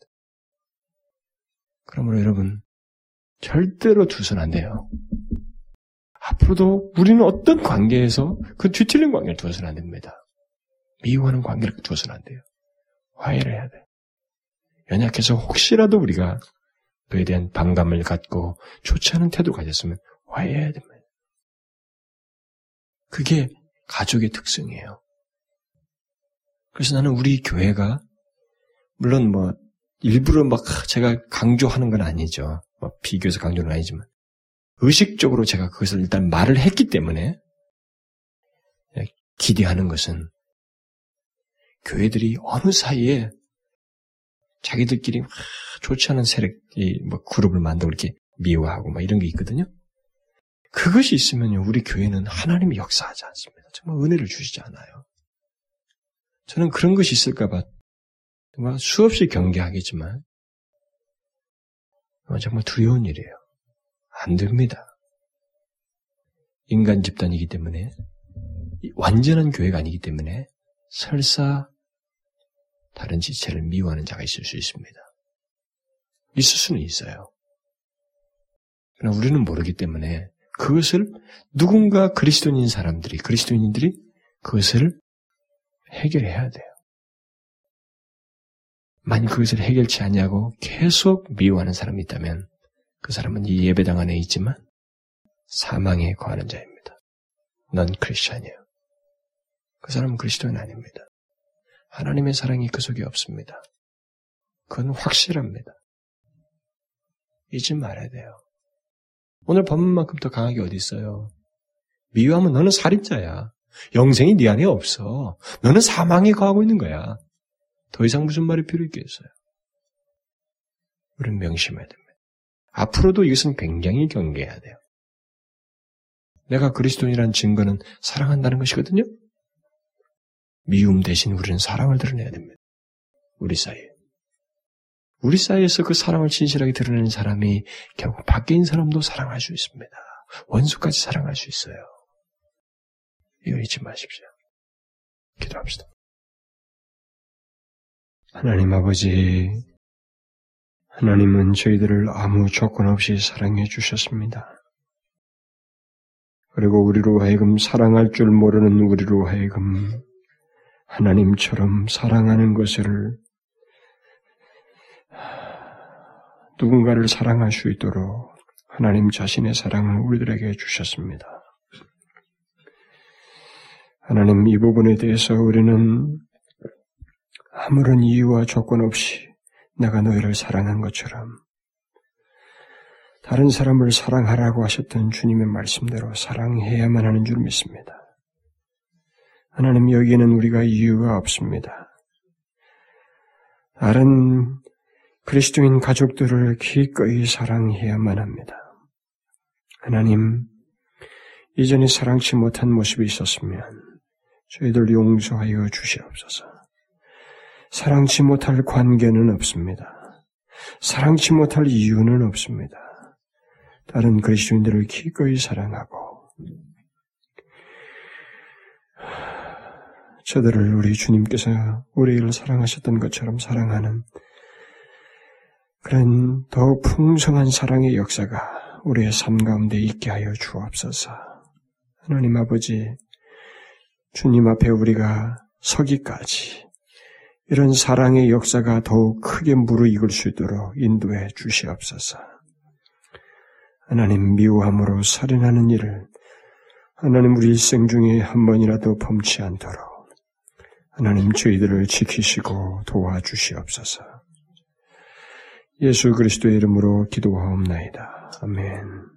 그러므로 여러분, 절대로 두선 안 돼요. 앞으로도 우리는 어떤 관계에서 그 뒤틀린 관계를 두어서는 안 됩니다. 미워하는 관계를 두어서는 안 돼요. 화해를 해야 돼. 연약해서 혹시라도 우리가 그에 대한 반감을 갖고 좋지 않은 태도를 가졌으면 화해해야 됩니다. 그게 가족의 특성이에요. 그래서 나는 우리 교회가 물론 뭐 일부러 막 제가 강조하는 건 아니죠. 뭐 비교해서 강조는 아니지만 의식적으로 제가 그것을 일단 말을 했기 때문에 기대하는 것은 교회들이 어느 사이에 자기들끼리 좋지 않은 세력 이 뭐 그룹을 만들고 이렇게 미워하고 막 이런 게 있거든요. 그것이 있으면요, 우리 교회는 하나님이 역사하지 않습니다. 정말 은혜를 주시지 않아요. 저는 그런 것이 있을까봐 정말 수없이 경계하겠지만 정말 두려운 일이에요. 안 됩니다. 인간 집단이기 때문에 완전한 교회가 아니기 때문에 설사 다른 지체를 미워하는 자가 있을 수 있습니다. 있을 수는 있어요. 그러나 우리는 모르기 때문에 그것을 누군가 그리스도인인 사람들이, 그리스도인들이 그것을 해결해야 돼요. 만약 그것을 해결치 않냐고 계속 미워하는 사람이 있다면 그 사람은 이 예배당 안에 있지만 사망에 거하는 자입니다. 넌 크리스천이에요. 그 사람은 그리스도인 아닙니다. 하나님의 사랑이 그 속에 없습니다. 그건 확실합니다. 잊지 말아야 돼요. 오늘 법문만큼 더 강하게 어디 있어요? 미워하면 너는 살인자야. 영생이 네 안에 없어. 너는 사망에 거하고 있는 거야. 더 이상 무슨 말이 필요 있겠어요? 우리는 명심해야 됩니다. 앞으로도 이것은 굉장히 경계해야 돼요. 내가 그리스도인이라는 증거는 사랑한다는 것이거든요. 미움 대신 우리는 사랑을 드러내야 됩니다. 우리 사이에. 우리 사이에서 그 사랑을 진실하게 드러내는 사람이 결국 밖에 있는 사람도 사랑할 수 있습니다. 원수까지 사랑할 수 있어요. 이걸 잊지 마십시오. 기도합시다. 하나님 아버지, 하나님은 저희들을 아무 조건 없이 사랑해 주셨습니다. 그리고 우리로 하여금 사랑할 줄 모르는 우리로 하여금 하나님처럼 사랑하는 것을 누군가를 사랑할 수 있도록 하나님 자신의 사랑을 우리들에게 주셨습니다. 하나님 이 부분에 대해서 우리는 아무런 이유와 조건 없이 내가 너희를 사랑한 것처럼 다른 사람을 사랑하라고 하셨던 주님의 말씀대로 사랑해야만 하는 줄 믿습니다. 하나님 여기에는 우리가 이유가 없습니다. 다른 그리스도인 가족들을 기꺼이 사랑해야만 합니다. 하나님, 이전에 사랑치 못한 모습이 있었으면 저희들 용서하여 주시옵소서. 사랑치 못할 관계는 없습니다. 사랑치 못할 이유는 없습니다. 다른 그리스도인들을 기꺼이 사랑하고 저들을 우리 주님께서 우리를 사랑하셨던 것처럼 사랑하는 그런 더욱 풍성한 사랑의 역사가 우리의 삶 가운데 있게 하여 주옵소서. 하나님 아버지, 주님 앞에 우리가 서기까지 이런 사랑의 역사가 더욱 크게 무르익을 수 있도록 인도해 주시옵소서. 하나님 미워함으로 살인하는 일을 하나님 우리 일생 중에 한 번이라도 범치 않도록 하나님 저희들을 지키시고 도와주시옵소서. 예수 그리스도의 이름으로 기도하옵나이다. 아멘.